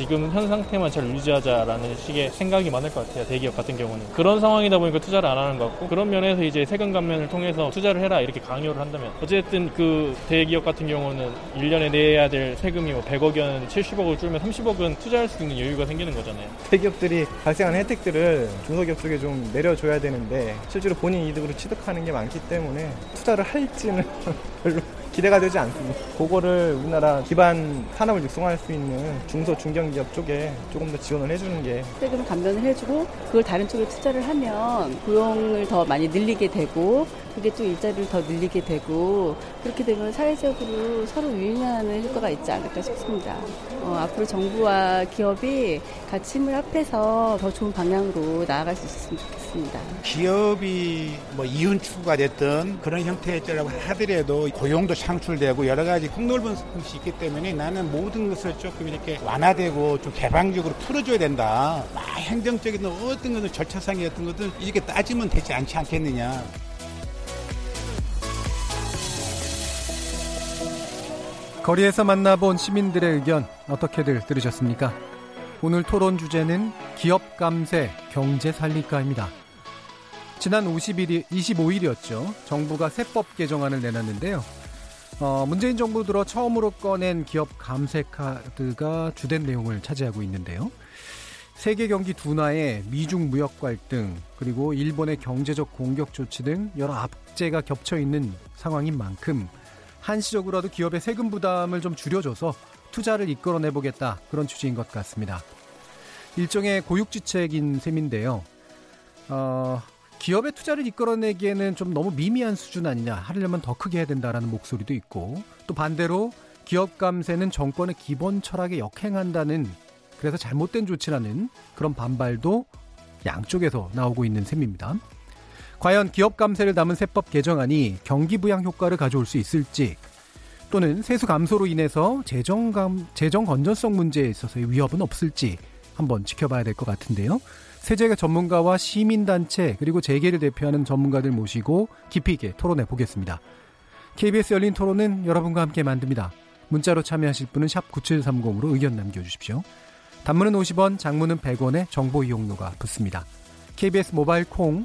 지금 현 상태만 잘 유지하자라는 식의 생각이 많을 것 같아요. 대기업 같은 경우는. 그런 상황이다 보니까 투자를 안 하는 것 같고 그런 면에서 이제 세금 감면을 통해서 투자를 해라 이렇게 강요를 한다면 어쨌든 그 대기업 같은 경우는 1년에 내야 될 세금이 뭐 100억이면 70억을 줄면 30억은 투자할 수 있는 여유가 생기는 거잖아요. 대기업들이 발생하는 혜택들을 중소기업 쪽에 좀 내려줘야 되는데 실제로 본인 이득으로 취득하는 게 많기 때문에 투자를 할지는 별로 기대가 되지 않습니다. 그거를 우리나라 기반 산업을 육성할 수 있는 중소 중견기업 쪽에 조금 더 지원을 해주는 게 세금 감면을 해주고 그걸 다른 쪽에 투자를 하면 고용을 더 많이 늘리게 되고 그게 또 일자리를 더 늘리게 되고 그렇게 되면 사회적으로 서로 유인하는 효과가 있지 않을까 싶습니다. 어, 앞으로 정부와 기업이 같이 힘을 합해서 더 좋은 방향으로 나아갈 수 있었으면 좋겠습니다. 기업이 뭐 이윤 추구가 됐던 그런 형태라고 하더라도 고용도 창출되고 여러 가지 폭넓은 것이 있기 때문에 나는 모든 것을 조금 이렇게 완화되고 좀 개방적으로 풀어줘야 된다. 막 행정적인 어떤 것은 절차상의 어떤 것들 이렇게 따지면 되지 않지 않겠느냐. 거리에서 만나본 시민들의 의견 어떻게들 들으셨습니까? 오늘 토론 주제는 기업 감세 경제 살릴까입니다. 지난 50일이, 25일이었죠. 정부가 세법 개정안을 내놨는데요. 어, 문재인 정부 들어 처음으로 꺼낸 기업 감세 카드가 주된 내용을 차지하고 있는데요. 세계 경기 둔화에 미중 무역 갈등 그리고 일본의 경제적 공격 조치 등 여러 악재가 겹쳐 있는 상황인 만큼 한시적으로라도 기업의 세금 부담을 좀 줄여줘서 투자를 이끌어내 보겠다 그런 취지인 것 같습니다. 일종의 고육지책인 셈인데요. 어, 기업의 투자를 이끌어내기에는 좀 너무 미미한 수준 아니냐 하려면 더 크게 해야 된다라는 목소리도 있고 또 반대로 기업 감세는 정권의 기본 철학에 역행한다는 그래서 잘못된 조치라는 그런 반발도 양쪽에서 나오고 있는 셈입니다. 과연 기업 감세를 담은 세법 개정안이 경기 부양 효과를 가져올 수 있을지 또는 세수 감소로 인해서 재정 감 재정 건전성 문제에 있어서의 위협은 없을지 한번 지켜봐야 될 것 같은데요. 세제가 전문가와 시민단체 그리고 재계를 대표하는 전문가들 모시고 깊이 있게 토론해 보겠습니다. KBS 열린 토론은 여러분과 함께 만듭니다. 문자로 참여하실 분은 샵 9730으로 의견 남겨주십시오. 단문은 50원, 장문은 100원의 정보 이용료가 붙습니다. KBS 모바일 콩,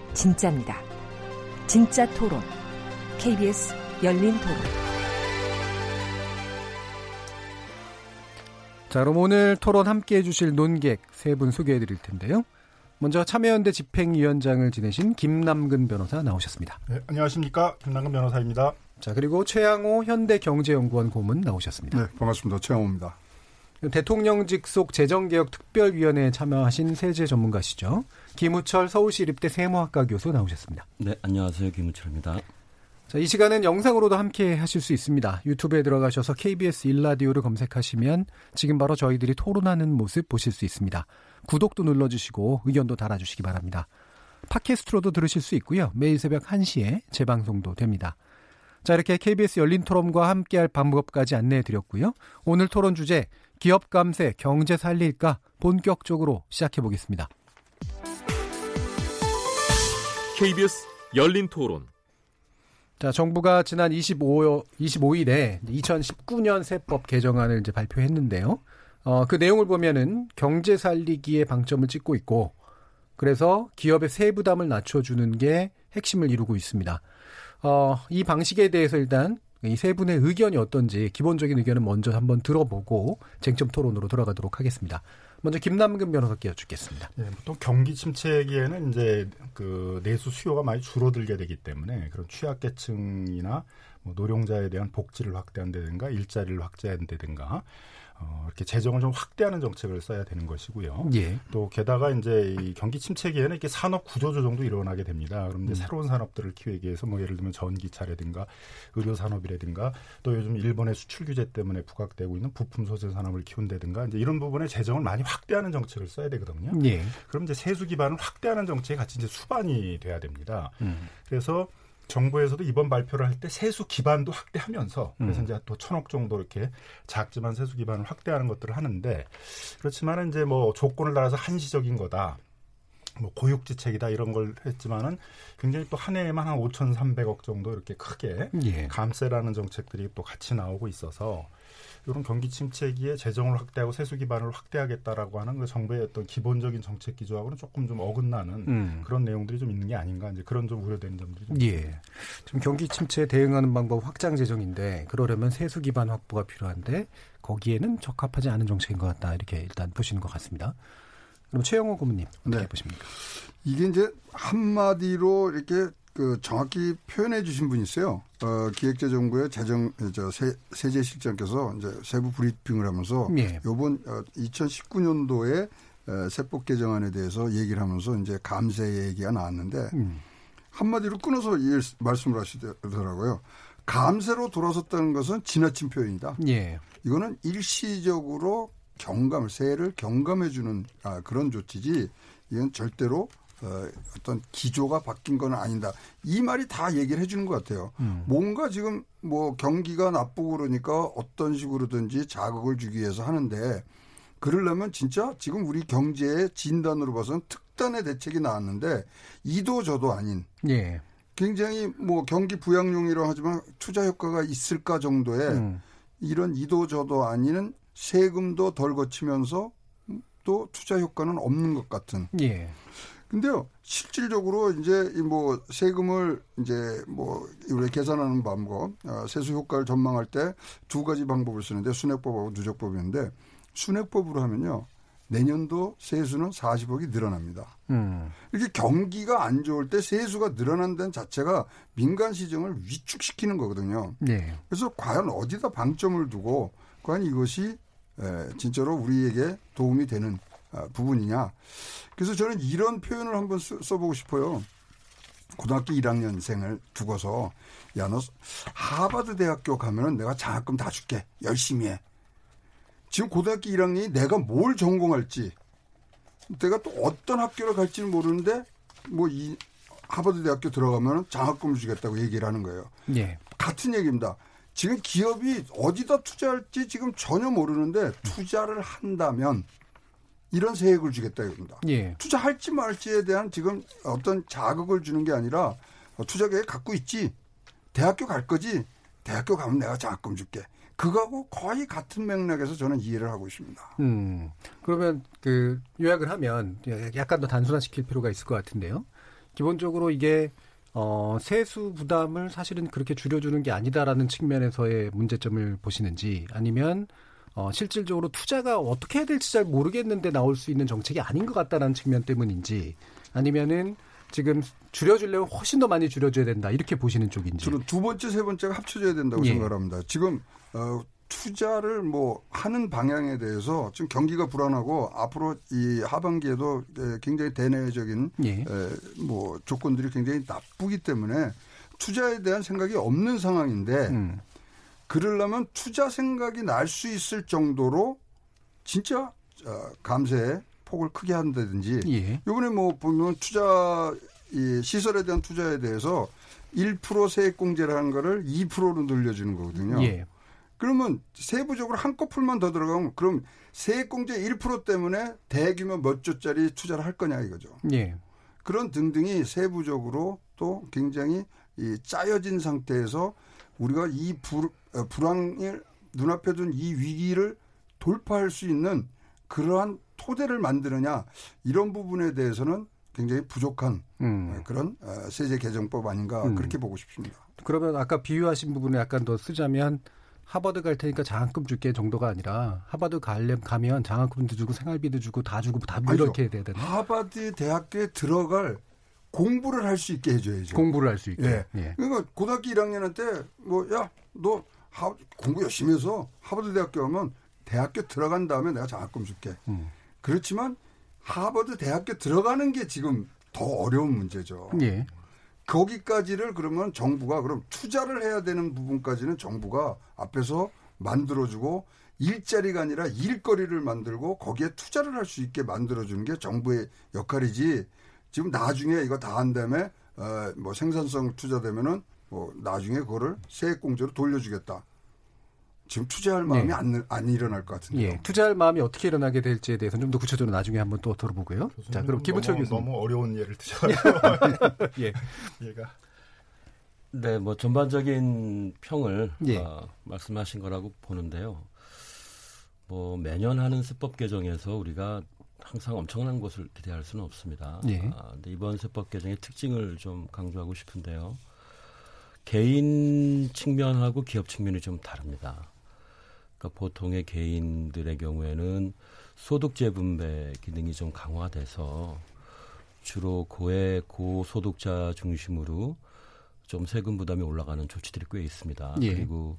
진짜입니다. 진짜 토론, KBS 열린 토론. 자, 그럼 오늘 토론 함께 해주실 논객 세 분 소개해 드릴 텐데요. 먼저 참여연대 집행위원장을 지내신 김남근 변호사 나오셨습니다. 네, 안녕하십니까. 김남근 변호사입니다. 자, 그리고 최양호 현대경제연구원 고문 나오셨습니다. 네, 반갑습니다. 최양호입니다. 대통령직 속 재정개혁특별위원회에 참여하신 세제 전문가시죠. 김우철 서울시립대 세무학과 교수 나오셨습니다. 네, 안녕하세요. 김우철입니다. 자, 이 시간은 영상으로도 함께 하실 수 있습니다. 유튜브에 들어가셔서 KBS 일라디오를 검색하시면 지금 바로 저희들이 토론하는 모습 보실 수 있습니다. 구독도 눌러주시고 의견도 달아주시기 바랍니다. 팟캐스트로도 들으실 수 있고요. 매일 새벽 1시에 재방송도 됩니다. 자, 이렇게 KBS 열린 토론과 함께할 방법까지 안내해 드렸고요. 오늘 토론 주제 기업 감세 경제 살릴까 본격적으로 시작해 보겠습니다. KBS 열린 토론. 자, 정부가 지난 25, 25일에 2019년 세법 개정안을 이제 발표했는데요. 어, 그 내용을 보면은 경제 살리기에 방점을 찍고 있고, 그래서 기업의 세부담을 낮춰주는 게 핵심을 이루고 있습니다. 어, 이 방식에 대해서 일단 이 세 분의 의견이 어떤지 기본적인 의견은 먼저 한번 들어보고 쟁점 토론으로 돌아가도록 하겠습니다. 먼저 김남근 변호사께 여쭙겠습니다. 네, 보통 경기 침체기에는 이제 그 내수 수요가 많이 줄어들게 되기 때문에 그런 취약계층이나 뭐 노령자에 대한 복지를 확대한다든가 일자리를 확대한다든가 어, 이렇게 재정을 좀 확대하는 정책을 써야 되는 것이고요. 예. 또 게다가 이제 이 경기 침체기에는 이렇게 산업 구조 조정도 일어나게 됩니다. 그럼 이제 음. 새로운 산업들을 키우기 위해서 뭐 예를 들면 전기차라든가 의료 산업이라든가 또 요즘 일본의 수출 규제 때문에 부각되고 있는 부품 소재 산업을 키운다든가 이제 이런 부분에 재정을 많이 확대하는 정책을 써야 되거든요. 예. 그럼 이제 세수 기반을 확대하는 정책이 같이 이제 수반이 돼야 됩니다. 음. 그래서 정부에서도 이번 발표를 할 때 세수 기반도 확대하면서 그래서 음. 이제 또 천억 정도 이렇게 작지만 세수 기반을 확대하는 것들을 하는데 그렇지만은 이제 뭐 조건을 따라서 한시적인 거다. 뭐 고육지책이다 이런 걸 했지만은 굉장히 또 한 해에만 한 5,300억 정도 이렇게 크게 예. 감세라는 정책들이 또 같이 나오고 있어서 이런 경기 침체기에 재정을 확대하고 세수 기반을 확대하겠다라고 하는 그 정부의 어떤 기본적인 정책 기조하고는 조금 좀 어긋나는 음. 그런 내용들이 좀 있는 게 아닌가 이제 그런 좀 우려되는 점들이 좀 예. 지금 경기 침체에 대응하는 방법 확장 재정인데 그러려면 세수 기반 확보가 필요한데 거기에는 적합하지 않은 정책인 것 같다 이렇게 일단 보시는 것 같습니다. 그럼 최영호 고문님 어떻게 네. 보십니까? 이게 이제 한마디로 이렇게 그 정확히 표현해 주신 분이 있어요. 어, 기획재정부의 재정, 저 세, 세제실장께서 이제 세부 브리핑을 하면서 예. 요번 어, 2019년도에 어, 세법 개정안에 대해서 얘기를 하면서 이제 감세 얘기가 나왔는데 음. 한마디로 끊어서 이 말씀을 하시더라고요. 감세로 돌아섰다는 것은 지나친 표현이다. 예. 이거는 일시적으로 경감, 세를 경감해 주는 아, 그런 조치지 이건 절대로 어, 어떤 기조가 바뀐 건 아니다. 이 말이 다 얘기를 해주는 것 같아요. 음. 뭔가 지금 뭐 경기가 나쁘고 그러니까 어떤 식으로든지 자극을 주기 위해서 하는데 그러려면 진짜 지금 우리 경제의 진단으로 봐서는 특단의 대책이 나왔는데 이도 저도 아닌 예. 굉장히 뭐 경기 부양용이라고 하지만 투자 효과가 있을까 정도의 음. 이런 이도 저도 아니는 세금도 덜 거치면서 또 투자 효과는 없는 것 같은. 예. 근데요, 실질적으로 이제 이뭐 세금을 이제 뭐 우리 계산하는 방법, 어, 세수 효과를 전망할 때 두 가지 방법을 쓰는데 순회법하고 누적법인데 순회법으로 하면요. 내년도 세수는 40억이 늘어납니다. 음. 이렇게 경기가 안 좋을 때 세수가 늘어난다는 자체가 민간 시정을 위축시키는 거거든요. 예. 그래서 과연 어디다 방점을 두고 과연 이것이 에, 진짜로 우리에게 도움이 되는 아, 부분이냐. 그래서 저는 이런 표현을 한번 써- 써보고 싶어요. 고등학교 1학년생을 두고서 야 너 하버드 대학교 가면은 내가 장학금 다 줄게 열심히 해. 지금 고등학교 1학년이 내가 뭘 전공할지 내가 또 어떤 학교를 갈지는 모르는데 뭐 이 하버드 대학교 들어가면 장학금을 주겠다고 얘기를 하는 거예요. 예. 같은 얘기입니다. 지금 기업이 어디다 투자할지 지금 전혀 모르는데 투자를 한다면 이런 세액을 주겠다 이겁니다. 예. 투자할지 말지에 대한 지금 어떤 자극을 주는 게 아니라 어, 투자 계획 갖고 있지. 대학교 갈 거지. 대학교 가면 내가 장학금 줄게. 그거하고 거의 같은 맥락에서 저는 이해를 하고 있습니다. 음. 그러면 그 요약을 하면 약간 더 단순화시킬 필요가 있을 것 같은데요. 기본적으로 이게 어, 세수 부담을 사실은 그렇게 줄여주는 게 아니다라는 측면에서의 문제점을 보시는지 아니면 어, 실질적으로 투자가 어떻게 해야 될지 잘 모르겠는데 나올 수 있는 정책이 아닌 것 같다라는 측면 때문인지 아니면은 지금 줄여주려면 훨씬 더 많이 줄여줘야 된다 이렇게 보시는 쪽인지. 저는 두 번째, 세 번째가 합쳐져야 된다고 예. 생각합니다. 지금 어, 투자를 뭐 하는 방향에 대해서 지금 경기가 불안하고 앞으로 이 하반기에도 에, 굉장히 대내적인 예. 에, 뭐 조건들이 굉장히 나쁘기 때문에 투자에 대한 생각이 없는 상황인데 음. 그러려면 투자 생각이 날 수 있을 정도로 진짜 어, 감세 폭을 크게 한다든지 예. 이번에 뭐 보면 투자 이 시설에 대한 투자에 대해서 1% 세액 공제를 하는 거를 2%로 늘려주는 거거든요. 예. 그러면 세부적으로 한꺼풀만 더 들어가면 그럼 세액 공제 1% 때문에 대규모 몇 조짜리 투자를 할 거냐 이거죠. 예. 그런 등등이 세부적으로 또 굉장히 이 짜여진 상태에서 우리가 이 불, 어, 불황을 눈앞에 둔 이 위기를 돌파할 수 있는 그러한 토대를 만드느냐 이런 부분에 대해서는 굉장히 부족한 음. 어, 그런 어, 세제 개정법 아닌가 음. 그렇게 보고 싶습니다. 그러면 아까 비유하신 부분을 약간 더 쓰자면 하버드 갈 테니까 장학금 줄게 정도가 아니라 하버드 가려면 가면 장학금도 주고 생활비도 주고 다 주고 다. 이렇게 돼야 되나? 하버드 대학교에 들어갈 공부를 할 수 있게 해줘야죠. 공부를 할 수 있게. 예. 예. 그러니까 고등학교 1학년한테 뭐야너 공부 열심히 해서 하버드 대학교 가면 대학교 들어간 다음에 내가 장학금 줄게. 음. 그렇지만 하버드 대학교 들어가는 게 지금 더 어려운 문제죠. 예. 거기까지를 그러면 정부가 그럼 투자를 해야 되는 부분까지는 정부가 앞에서 만들어주고 일자리가 아니라 일거리를 만들고 거기에 투자를 할 수 있게 만들어주는 게 정부의 역할이지. 지금 나중에 이거 다 한 다음에 어, 뭐 생산성 투자되면은 뭐 나중에 그거를 세액공제로 돌려주겠다. 지금 투자할 마음이 네. 안, 안 일어날 것 같은데요. 예, 투자할 마음이 어떻게 일어나게 될지에 대해서 좀더 구체적으로 나중에 한번 또 들어보고요. 자, 그럼 김은철 교수님. 너무 어려운 예를 드셔가지고. 예. 얘가. 네, 뭐 전반적인 평을 예. 어, 말씀하신 거라고 보는데요. 뭐 매년 하는 세법 개정에서 우리가 항상 엄청난 것을 기대할 수는 없습니다. 예. 아, 근데 이번 세법 개정의 특징을 좀 강조하고 싶은데요. 개인 측면하고 기업 측면이 좀 다릅니다. 그러니까 보통의 개인들의 경우에는 소득 재분배 기능이 좀 강화돼서 주로 고액 고소득자 중심으로 좀 세금 부담이 올라가는 조치들이 꽤 있습니다. 예. 그리고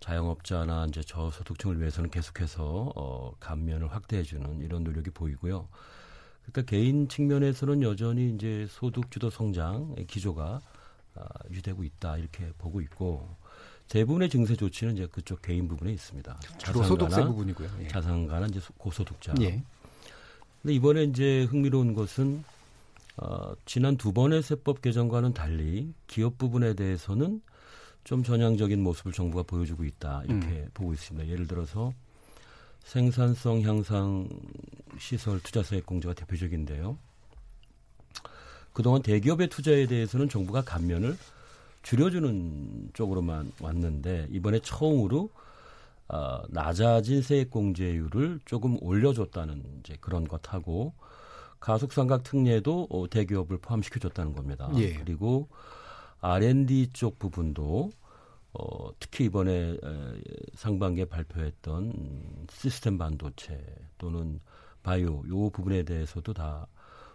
자영업자나 이제 저소득층을 위해서는 계속해서 어, 감면을 확대해 주는 이런 노력이 보이고요. 그러니까 개인 측면에서는 여전히 이제 소득 주도 성장의 기조가 아, 유지되고 있다 이렇게 보고 있고 대부분의 증세 조치는 이제 그쪽 개인 부분에 있습니다. 주로 소득세 부분이고요. 예. 자산가는 이제 고소득자. 예. 근데 이번에 이제 흥미로운 것은 어, 지난 두 번의 세법 개정과는 달리 기업 부분에 대해서는 좀 전향적인 모습을 정부가 보여주고 있다 이렇게 음. 보고 있습니다. 예를 들어서 생산성 향상 시설 투자세액 공제가 대표적인데요. 그동안 대기업의 투자에 대해서는 정부가 감면을 줄여주는 쪽으로만 왔는데 이번에 처음으로 어, 낮아진 세액 공제율을 조금 올려줬다는 이제 그런 것하고 가속상각 특례도 어, 대기업을 포함시켜줬다는 겁니다. 예. 그리고 R&D 쪽 부분도 어, 특히 이번에 에, 상반기에 발표했던 시스템 반도체 또는 바이오 요 부분에 대해서도 다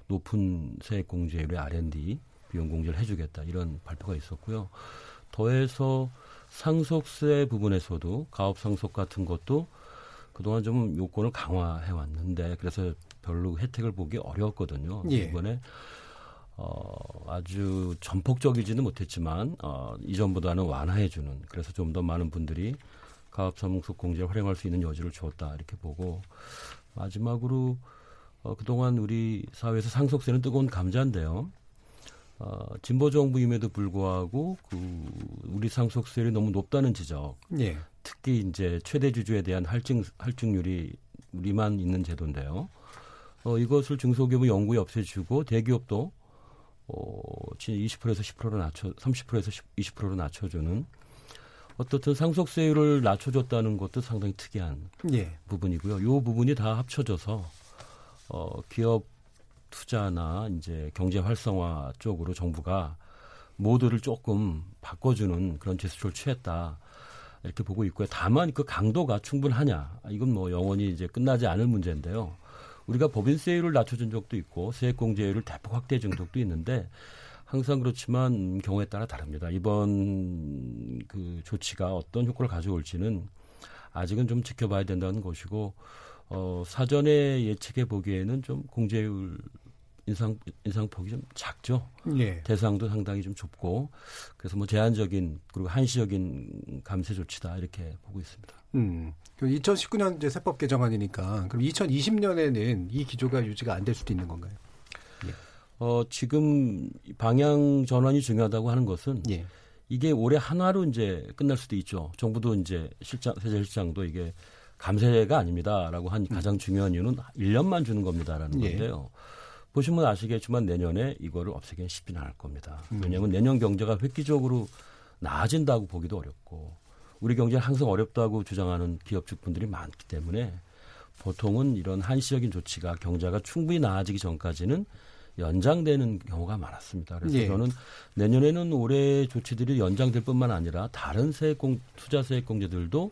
높은 세액 공제율의 R&D 비용 공제를 해주겠다 이런 발표가 있었고요. 더해서 상속세 부분에서도 가업 상속 같은 것도 그동안 좀 요건을 강화해 왔는데 그래서 별로 혜택을 보기 어려웠거든요. 예. 이번에 어, 아주 전폭적이지는 못했지만 어, 이전보다는 완화해주는 그래서 좀 더 많은 분들이 가업 상속 공제를 활용할 수 있는 여지를 주었다 이렇게 보고 마지막으로 어, 그동안 우리 사회에서 상속세는 뜨거운 감자인데요. 어, 진보 정부임에도 불구하고 그 우리 상속세율이 너무 높다는 지적. 예. 특히 이제 최대 주주에 대한 할증 할증률이 우리만 있는 제도인데요. 어, 이것을 중소기업의 영구히 없애주고 대기업도 어, 20%에서 10%로 낮춰 30%에서 20%로 낮춰주는 어떻든 상속세율을 낮춰줬다는 것도 상당히 특이한 예. 부분이고요. 이 부분이 다 합쳐져서 어, 기업 투자나 이제 경제 활성화 쪽으로 정부가 모두를 조금 바꿔주는 그런 제스처를 취했다. 이렇게 보고 있고요. 다만 그 강도가 충분하냐. 이건 뭐 영원히 이제 끝나지 않을 문제인데요. 우리가 법인세율을 낮춰준 적도 있고 세액공제율을 대폭 확대해 준 적도 있는데 항상 그렇지만 경우에 따라 다릅니다. 이번 그 조치가 어떤 효과를 가져올지는 아직은 좀 지켜봐야 된다는 것이고 어, 사전에 예측해 보기에는 좀 공제율 인상 인상폭이 좀 작죠. 네. 대상도 상당히 좀 좁고 그래서 뭐 제한적인 그리고 한시적인 감세 조치다 이렇게 보고 있습니다. 음. 2019년 그 이제 세법 개정안이니까 그럼 2020년에는 이 기조가 유지가 안 될 수도 있는 건가요? 예. 어, 지금 방향 전환이 중요하다고 하는 것은 예. 이게 올해 한화로 이제 끝날 수도 있죠. 정부도 이제 실장 세제 실장도 이게 감세가 아닙니다라고 한 가장 중요한 이유는 1년만 주는 겁니다라는 예. 건데요. 보시면 아시겠지만 내년에 이거를 없애기는 쉽지는 않을 겁니다. 음. 왜냐하면 내년 경제가 획기적으로 나아진다고 보기도 어렵고 우리 경제는 항상 어렵다고 주장하는 기업주 분들이 많기 때문에 보통은 이런 한시적인 조치가 경제가 충분히 나아지기 전까지는 연장되는 경우가 많았습니다. 그래서 예. 저는 내년에는 올해 조치들이 연장될 뿐만 아니라 다른 세액공 투자 세액공제들도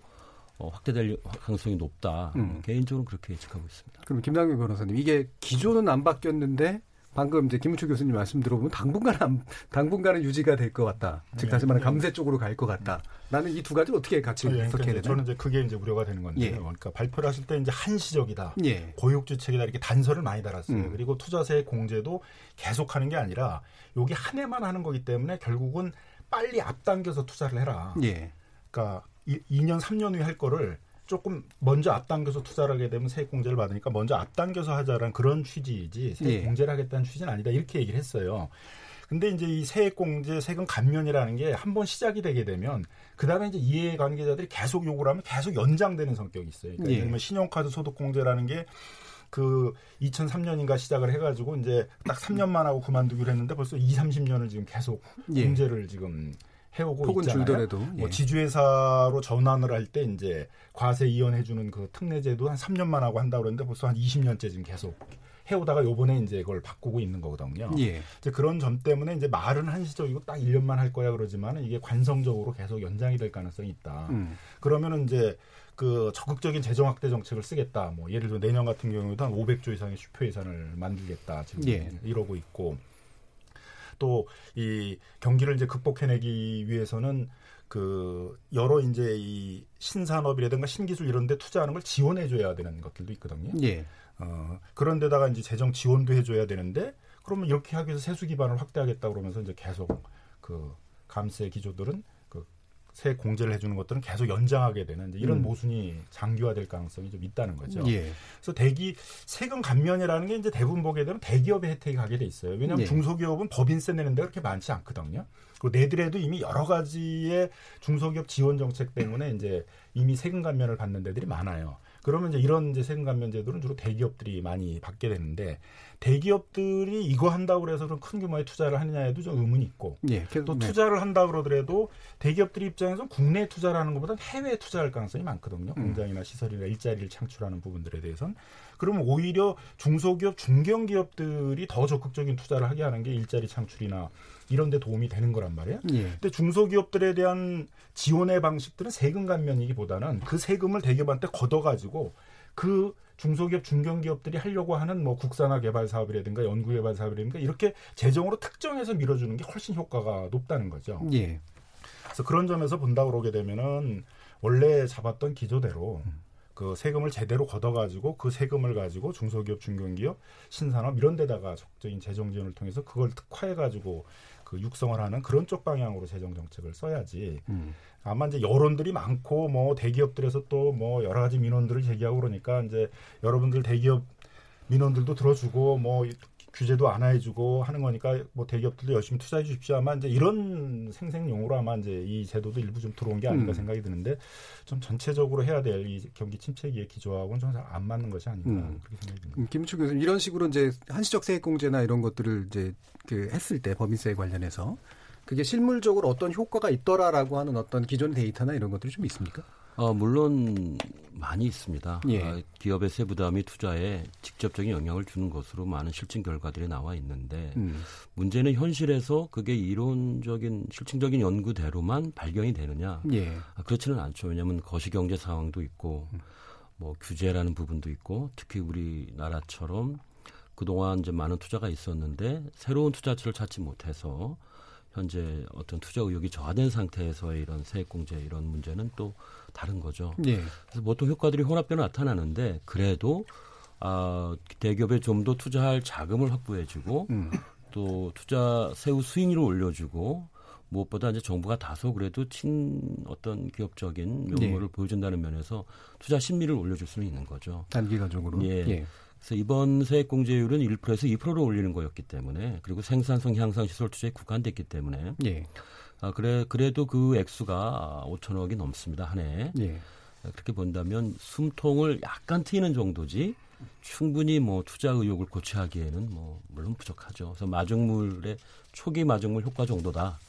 어, 확대될 가능성이 높다. 음. 개인적으로 그렇게 예측하고 있습니다. 그럼 김남규 변호사님 이게 기조는 안 바뀌었는데 방금 이제 김우철 교수님 말씀 들어보면 당분간은 당분간은 유지가 될 것 같다. 즉 다시 말하면 감세 쪽으로 갈 것 같다. 나는 이 두 가지 어떻게 같이 예, 그러니까 해석해야 이제 되나? 저는 이제 그게 이제 우려가 되는 건데요. 예. 그러니까 발표를 하실 때 이제 한시적이다, 예. 고육주책이다 이렇게 단서를 많이 달았어요. 음. 그리고 투자세 공제도 계속하는 게 아니라 여기 한 해만 하는 거기 때문에 결국은 빨리 앞당겨서 투자를 해라. 예. 그러니까 이, 2년 3년 후에 할 거를 조금 먼저 앞당겨서 투자를 하게 되면 세액 공제를 받으니까 먼저 앞당겨서 하자라는 그런 취지이지 세액 예. 공제를 하겠다는 취지는 아니다 이렇게 얘기를 했어요. 근데 이제 이 세액 공제, 세금 감면이라는 게 한 번 시작이 되게 되면 그 다음에 이제 이해 관계자들이 계속 요구를 하면 계속 연장되는 성격이 있어요. 그러니까 예. 들면 신용카드 소득 공제라는 게그 2003년인가 시작을 해가지고 이제 딱 3년만 하고 그만두기로 했는데 벌써 2, 30년을 지금 계속 예. 공제를 지금 해오고 폭은 있잖아요. 줄더라도, 뭐 예. 지주회사로 전환을 할 때 이제 과세 이연해 주는 그 특례 제도 한 3년만 하고 한다 고 그러는데 벌써 한 20년째 지금 계속 해오다가 요번에 이제 그걸 바꾸고 있는 거거든요. 예. 이제 그런 점 때문에 이제 말은 한시적이고 딱 1년만 할 거야 그러지만 이게 관성적으로 계속 연장이 될 가능성이 있다. 음. 그러면은 이제 그 적극적인 재정 확대 정책을 쓰겠다. 뭐 예를 들어 내년 같은 경우에도 한 500조 이상의 슈퍼 예산을 만들겠다. 지금 예. 이러고 있고 또 이 경기를 이제 극복해내기 위해서는 그 여러 이제 이 신산업이라든가 신기술 이런 데 투자하는 걸 지원해 줘야 되는 것들도 있거든요. 예. 어, 그런 데다가 이제 재정 지원도 해 줘야 되는데, 그러면 이렇게 하기 위해서 세수 기반을 확대하겠다 그러면서 이제 계속 그 감세 기조들은 그 세액 공제를 해주는 것들은 계속 연장하게 되는 이런 음. 모순이 장기화될 가능성이 좀 있다는 거죠. 예. 그래서 대기 세금 감면이라는 게 이제 대부분 보게 되면 대기업의 혜택이 가게 돼 있어요. 왜냐하면 예. 중소기업은 법인세 내는 데가 그렇게 많지 않거든요. 그리고 내들에도 이미 여러 가지의 중소기업 지원 정책 때문에 이제 이미 세금 감면을 받는 데들이 많아요. 그러면 이제 이런 이제 세금 감면 제도는 주로 대기업들이 많이 받게 되는데 대기업들이 이거 한다고 그래서 그런 큰 규모의 투자를 하느냐에도 좀 의문이 있고 예. 계속, 또 네. 투자를 한다 그러더라도 대기업들 입장에서 국내 투자라는 것보다 해외 투자할 가능성이 많거든요. 음. 공장이나 시설이나 일자리를 창출하는 부분들에 대해서는 그러면 오히려 중소기업, 중견기업들이 더 적극적인 투자를 하게 하는 게 일자리 창출이나 이런 데 도움이 되는 거란 말이에요. 예. 근데 중소기업들에 대한 지원의 방식들은 세금 감면이기보다는 그 세금을 대기업한테 걷어가지고 그 중소기업, 중견기업들이 하려고 하는 뭐 국산화 개발 사업이라든가 연구 개발 사업이라든가 이렇게 재정으로 특정해서 밀어주는 게 훨씬 효과가 높다는 거죠. 예. 그래서 그런 점에서 본다 그러게 되면은 원래 잡았던 기조대로 그 세금을 제대로 걷어가지고 그 세금을 가지고 중소기업, 중견기업, 신산업 이런 데다가 적극적인 재정 지원을 통해서 그걸 특화해가지고 그 육성을 하는 그런 쪽 방향으로 재정 정책을 써야지. 음. 아마 이제 여론들이 많고 뭐 대기업들에서 또 뭐 여러 가지 민원들을 제기하고 그러니까 이제 여러분들 대기업 민원들도 들어주고 뭐 규제도 안 해주고 하는 거니까 뭐 대기업들도 열심히 투자해 주십시오. 아마 이제 이런 생생용으로 아마 이제 이 제도도 일부 좀 들어온 게 아닌가 음. 생각이 드는데 좀 전체적으로 해야 될 이 경기 침체기의 기조하고는 좀 잘 안 맞는 것이 아닌가 음. 그렇게 생각이 듭니다. 음, 김추 교수님 이런 식으로 이제 한시적 세액 공제나 이런 것들을 이제 그 했을 때 법인세 관련해서 그게 실물적으로 어떤 효과가 있더라라고 하는 어떤 기존 데이터나 이런 것들이 좀 있습니까? 어, 물론 많이 있습니다. 예. 아, 기업의 세부담이 투자에 직접적인 영향을 주는 것으로 많은 실증 결과들이 나와 있는데 음. 문제는 현실에서 그게 이론적인 실증적인 연구대로만 발견이 되느냐? 예. 아, 그렇지는 않죠. 왜냐하면 거시경제 상황도 있고 뭐 규제라는 부분도 있고 특히 우리나라처럼 그동안 이제 많은 투자가 있었는데 새로운 투자처를 찾지 못해서 현재 어떤 투자 의욕이 저하된 상태에서의 이런 세액 공제 이런 문제는 또 다른 거죠. 예. 그래서 보통 효과들이 혼합되어 나타나는데 그래도 아, 대기업에 좀 더 투자할 자금을 확보해주고 음. 또 투자 세후 수익률을 올려주고 무엇보다 이제 정부가 다소 그래도 친 어떤 기업적인 면모를 보여준다는 면에서 투자 심리를 올려줄 수는 있는 거죠. 단기간적으로. 예. 예. 그래서 이번 세액 공제율은 1%에서 2%로 올리는 거였기 때문에 그리고 생산성 향상 시설 투자에 국한됐기 때문에 예. 아 그래 그래도 그 액수가 5천억이 넘습니다 한 해. 예. 그렇게 본다면 숨통을 약간 트이는 정도지 충분히 뭐 투자 의욕을 고취하기에는 뭐 물론 부족하죠. 그래서 마중물의 초기 마중물 효과 정도다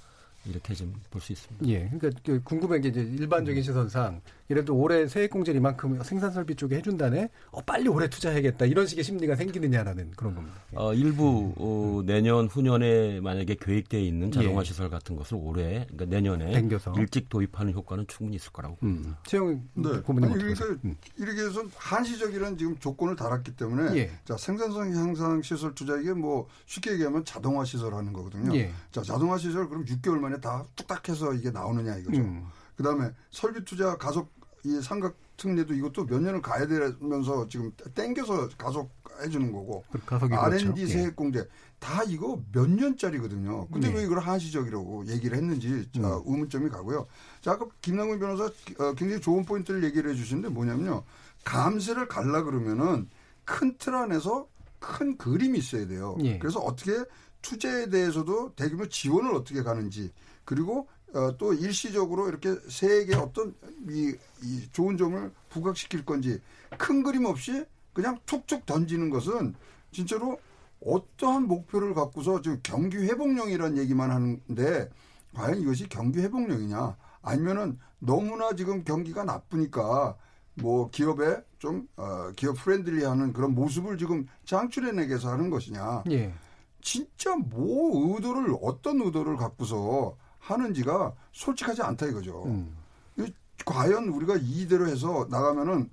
이렇게 좀 볼 수 있습니다. 예, 그러니까 그 궁금한 게 이제 일반적인 시선상 예를 들어 올해 세액공제를 이만큼 생산설비 쪽에 해준다네, 어 빨리 올해 투자해야겠다 이런 식의 심리가 생기느냐라는 그런 겁니다. 예. 어, 일부 어, 내년 후년에 만약에 계획되어 있는 자동화 예. 시설 같은 것을 올해 그러니까 내년에 당겨서. 일찍 도입하는 효과는 충분히 있을 거라고 봅니다. 음. 최영 네. 고문님 아니? 음. 이렇게 해서 한시적이라는 지금 조건을 달았기 때문에 예. 자 생산성 향상 시설 투자 이게 뭐 쉽게 얘기하면 자동화 시설 하는 거거든요. 예. 자 자동화 시설 그럼 6개월 만에 다 뚝딱해서 이게 나오느냐 이거죠. 음. 그다음에 설비 투자 가속 이 삼각 특례도 이것도 몇 년을 가야 되면서 지금 땡겨서 가속해 주는 거고 그 가속이 R&D 그렇죠. 예. 세액 공제 다 이거 몇 년짜리거든요. 근데 예. 왜 이걸 한시적이라고 얘기를 했는지 자, 음. 의문점이 가고요. 자, 아까 김남근 변호사 어, 굉장히 좋은 포인트를 얘기를 해 주시는데 뭐냐면요. 감세를 갈라 그러면은 큰 틀 안에서 큰 그림이 있어야 돼요. 예. 그래서 어떻게 투자에 대해서도 대규모 지원을 어떻게 가는지 그리고 어, 또 일시적으로 이렇게 세액의 어떤 이, 이 좋은 점을 부각시킬 건지 큰 그림 없이 그냥 툭툭 던지는 것은 진짜로 어떠한 목표를 갖고서 지금 경기 회복용이라는 얘기만 하는데 과연 이것이 경기 회복용이냐 아니면은 너무나 지금 경기가 나쁘니까 뭐 기업에 좀 어, 기업 friendly하는 그런 모습을 지금 창출해내기 위해서 하는 것이냐 예. 진짜 뭐 의도를 어떤 의도를 갖고서 하는지가 솔직하지 않다 이거죠. 음. 이- 과연 우리가 이대로 해서 나가면은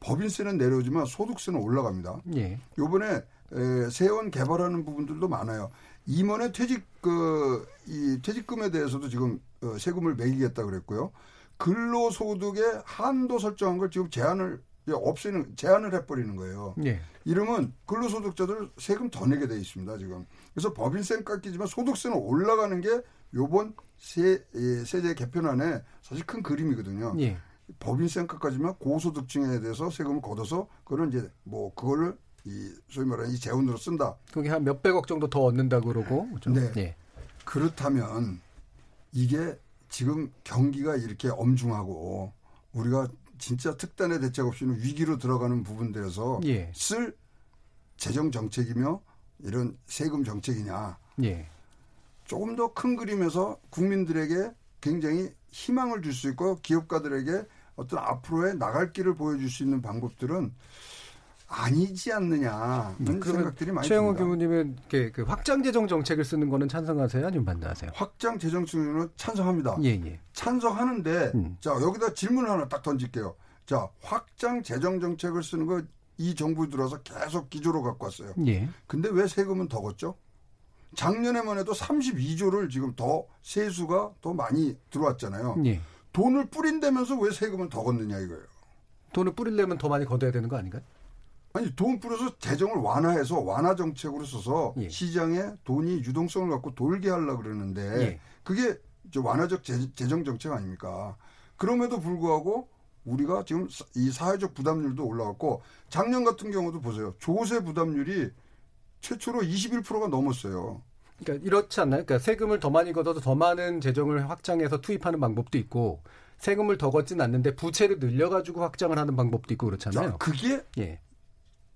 법인세는 내려오지만 소득세는 올라갑니다. 예. 요번에 에, 세원 개발하는 부분들도 많아요. 임원의 퇴직 그이 퇴직금에 대해서도 지금 어, 세금을 매기겠다 그랬고요. 근로소득의 한도 설정한 걸 지금 제한을 없애는 제한을 해버리는 거예요. 예. 이러면 근로소득자들 세금 더 내게 돼 있습니다 지금. 그래서 법인세는 깎이지만 소득세는 올라가는 게 요번 세 예, 세제 개편안에 사실 큰 그림이거든요. 예. 법인세는 깎아지만 고소득층에 대해서 세금을 걷어서 그거는 이제 뭐 그거를 이 소위 말하는 이 재원으로 쓴다. 그게 한 몇백억 정도 더 얻는다 그러고. 그죠? 네. 예. 그렇다면 이게 지금 경기가 이렇게 엄중하고 우리가 진짜 특단의 대책 없이는 위기로 들어가는 부분들에서 예. 쓸 재정 정책이며 이런 세금 정책이냐 예. 조금 더 큰 그림에서 국민들에게 굉장히 희망을 줄 수 있고 기업가들에게 어떤 앞으로의 나갈 길을 보여줄 수 있는 방법들은 아니지 않느냐 음, 그런 생각들이 많이 최영호 듭니다. 교수님은 그 확장 재정 정책을 쓰는 거는 찬성하세요, 아니면 반대하세요? 확장 재정 수준은 찬성합니다. 예, 예. 찬성하는데 음. 자 여기다 질문 하나 딱 던질게요. 자 확장 재정 정책을 쓰는 거 이 정부 들어서 계속 기조로 갖고 왔어요. 예. 근데 왜 세금은 더 걷죠? 작년에만 해도 32조를 지금 더 세수가 더 많이 들어왔잖아요. 예. 돈을 뿌린다면서 왜 세금을 더 걷느냐 이거예요. 돈을 뿌리려면 더 많이 걷어야 되는 거 아닌가요? 아니 돈 뿌려서 재정을 완화해서 완화 정책으로 써서 예. 시장에 돈이 유동성을 갖고 돌게 하려고 그러는데 예. 그게 완화적 재, 재정 정책 아닙니까? 그럼에도 불구하고 우리가 지금 사- 이 사회적 부담률도 올라갔고 작년 같은 경우도 보세요. 조세 부담률이 최초로 21%가 넘었어요. 그러니까 이렇지 않나요? 그러니까 세금을 더 많이 걷어도 더 많은 재정을 확장해서 투입하는 방법도 있고 세금을 더 걷진 않는데 부채를 늘려가지고 확장을 하는 방법도 있고 그렇잖아요. 자, 그게 예.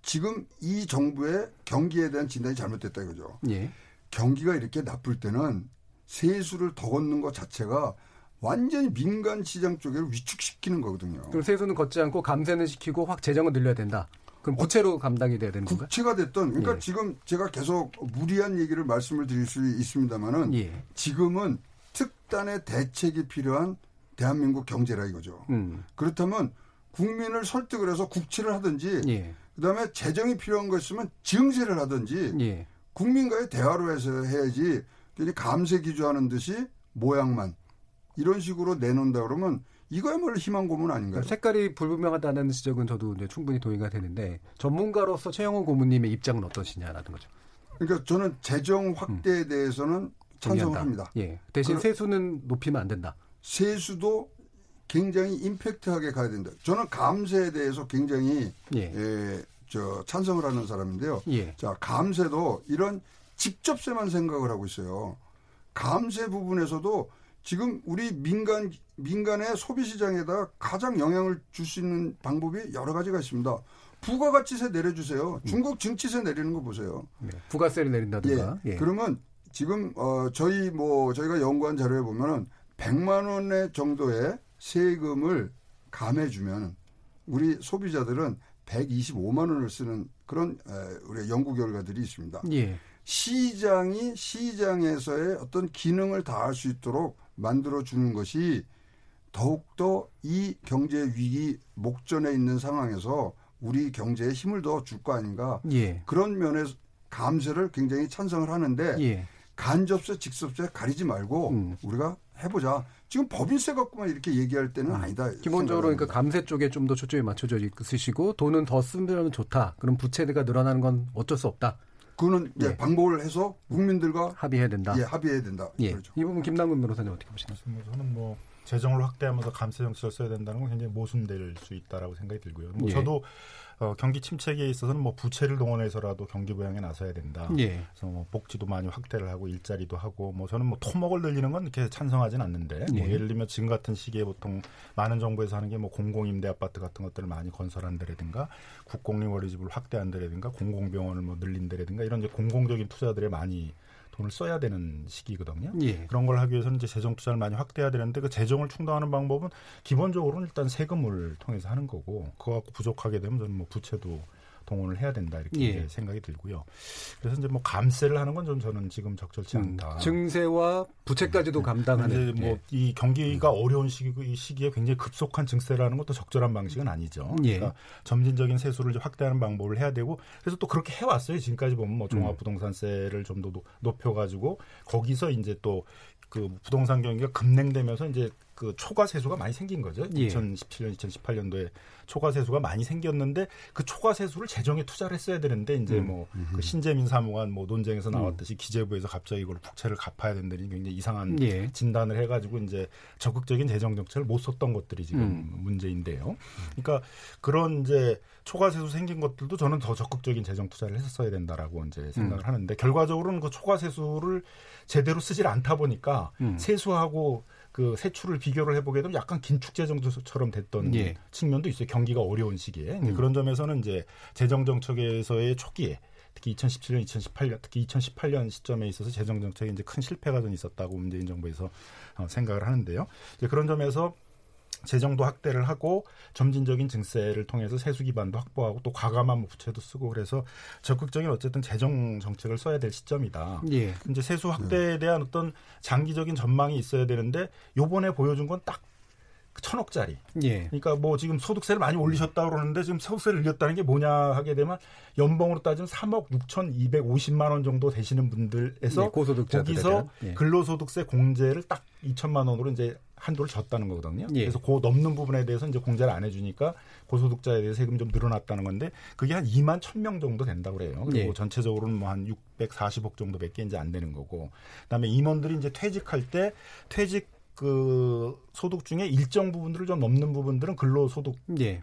지금 이 정부의 경기에 대한 진단이 잘못됐다 이거죠. 예. 경기가 이렇게 나쁠 때는 세수를 더 걷는 것 자체가 완전히 민간 시장 쪽을 위축시키는 거거든요. 그럼 세수는 걷지 않고 감세는 시키고 확 재정은 늘려야 된다. 그럼 부채로 감당이 돼야 되는 건가요? 국채가 됐던 그러니까 예. 지금 제가 계속 무리한 얘기를 말씀을 드릴 수 있습니다만은 예. 지금은 특단의 대책이 필요한 대한민국 경제라 이거죠. 음. 그렇다면 국민을 설득을 해서 국채를 하든지 예. 그다음에 재정이 필요한 거 있으면 증세를 하든지 예. 국민과의 대화로 해서 해야지 괜히 감세 기조하는 듯이 모양만 이런 식으로 내놓는다 그러면 이거야말로 희망 고문 아닌가요? 색깔이 불분명하다는 지적은 저도 이제 충분히 동의가 되는데 전문가로서 최영호 고문님의 입장은 어떠시냐라는 거죠. 그러니까 저는 재정 확대에 대해서는 찬성을 동의한다. 합니다. 예. 대신 그- 세수는 높이면 안 된다. 세수도 굉장히 임팩트하게 가야 된다. 저는 감세에 대해서 굉장히 예. 예, 저 찬성을 하는 사람인데요. 예. 자, 감세도 이런 직접세만 생각을 하고 있어요. 감세 부분에서도 지금 우리 민간 민간의 소비 시장에다 가장 영향을 줄 수 있는 방법이 여러 가지가 있습니다. 부가가치세 내려주세요. 중국 증치세 내리는 거 보세요. 네. 부가세를 내린다든가. 예. 그러면 지금 어 저희 뭐 저희가 연구한 자료에 보면은 100만 원의 정도의 세금을 감해 주면 우리 소비자들은 125만 원을 쓰는 그런 에, 우리 연구 결과들이 있습니다. 예. 시장이 시장에서의 어떤 기능을 다할 수 있도록 만들어 주는 것이 더욱더 이 경제 위기 목전에 있는 상황에서 우리 경제에 힘을 더 줄 거 아닌가. 예. 그런 면에서 감세를 굉장히 찬성을 하는데 예. 간접세, 직접세 가리지 말고 음. 우리가 해보자. 지금 법인세 갖고만 이렇게 얘기할 때는 아니다. 기본적으로 그러니까. 감세 쪽에 좀 더 초점이 맞춰져 있으시고 돈은 더 쓰면 좋다. 그럼 부채가 늘어나는 건 어쩔 수 없다. 그거는 예, 예. 방법을 해서 국민들과 합의해야 된다. 예, 합의해야 된다. 예. 그렇죠. 이 부분 김남근 변호사님 어떻게 보시나요? 뭐 저는 뭐 재정을 확대하면서 감세 정책을 써야 된다는 건 굉장히 모순될 수 있다라고 생각이 들고요. 뭐 예. 저도 어, 경기 침체기에 있어서는 뭐 부채를 동원해서라도 경기 부양에 나서야 된다. 예. 그래서 뭐 복지도 많이 확대를 하고 일자리도 하고 뭐 저는 뭐 토목을 늘리는 건 이렇게 찬성하진 않는데 뭐 예. 예를 들면 지금 같은 시기에 보통 많은 정부에서 하는 게 뭐 공공임대 아파트 같은 것들을 많이 건설한다라든가 국공립 어린이집을 확대한다라든가 공공병원을 뭐 늘린다라든가 이런 이제 공공적인 투자들에 많이 돈을 써야 되는 시기거든요. 예. 그런 걸 하기 위해서는 이제 재정 투자를 많이 확대해야 되는데 그 재정을 충당하는 방법은 기본적으로는 일단 세금을 통해서 하는 거고 그거 갖고 부족하게 되면 저는 뭐 부채도 동원을 해야 된다 이렇게 예. 생각이 들고요. 그래서 이제 뭐 감세를 하는 건 좀 저는 지금 적절치 음, 않다. 증세와 부채까지도 감당하는. 이제 뭐 예. 이 경기가 어려운 시기 이 시기에 굉장히 급속한 증세를 하는 것도 적절한 방식은 아니죠. 예. 그러니까 점진적인 세수를 이제 확대하는 방법을 해야 되고 그래서 또 그렇게 해왔어요. 지금까지 보면 뭐 음. 종합부동산세를 좀 더 높여가지고 거기서 이제 또 그 부동산 경기가 급냉되면서 이제 그 초과 세수가 많이 생긴 거죠. 예. 2017년, 2018년도에 초과 세수가 많이 생겼는데 그 초과 세수를 재정에 투자를 했어야 되는데 이제 음. 뭐그 신재민 사무관 뭐 논쟁에서 나왔듯이 기재부에서 갑자기 이걸 부채를 갚아야 된다는 굉장히 이상한 예. 진단을 해가지고 이제 적극적인 재정 정책을 못 썼던 것들이 지금 음. 문제인데요. 그러니까 그런 이제 초과 세수 생긴 것들도 저는 더 적극적인 재정 투자를 했었어야 된다라고 이제 생각을 음. 하는데 결과적으로는 그 초과 세수를 제대로 쓰질 않다 보니까 음. 세수하고 그 세출을 비교를 해보게 되면 약간 긴축 재정처럼 됐던 예. 측면도 있어요. 경기가 어려운 시기에 음. 그런 점에서는 이제 재정 정책에서의 초기에 특히 2017년, 2018년, 특히 2018년 시점에 있어서 재정 정책에 이제 큰 실패가 좀 있었다고 문재인 정부에서 어, 생각을 하는데요. 이제 그런 점에서 재정도 확대를 하고 점진적인 증세를 통해서 세수 기반도 확보하고 또 과감한 뭐 부채도 쓰고 그래서 적극적인 어쨌든 재정 정책을 써야 될 시점이다. 예. 이제 세수 확대에 대한 어떤 장기적인 전망이 있어야 되는데 요번에 보여준 건딱 천억짜리. 예. 그러니까 뭐 지금 소득세를 많이 올리셨다 그러는데 지금 소득세를 늘렸다는 게 뭐냐 하게 되면 연봉으로 따지면 3억 6,250만 원 정도 되시는 분들에서 예, 고소득자들에 거기서 예. 근로소득세 공제를 딱 2천만 원으로 이제 한도를 졌다는 거거든요. 예. 그래서 그 넘는 부분에 대해서 이제 공제를 안 해주니까 고소득자에 대해서 세금이 좀 늘어났다는 건데 그게 한 2만 1,000명 정도 된다고 그래요. 그리고 예. 전체적으로는 뭐 한 640억 정도밖에 이제 안 되는 거고. 그다음에 임원들이 이제 퇴직할 때 퇴직 그 소득 중에 일정 부분들을 좀 넘는 부분들은 근로소득 예.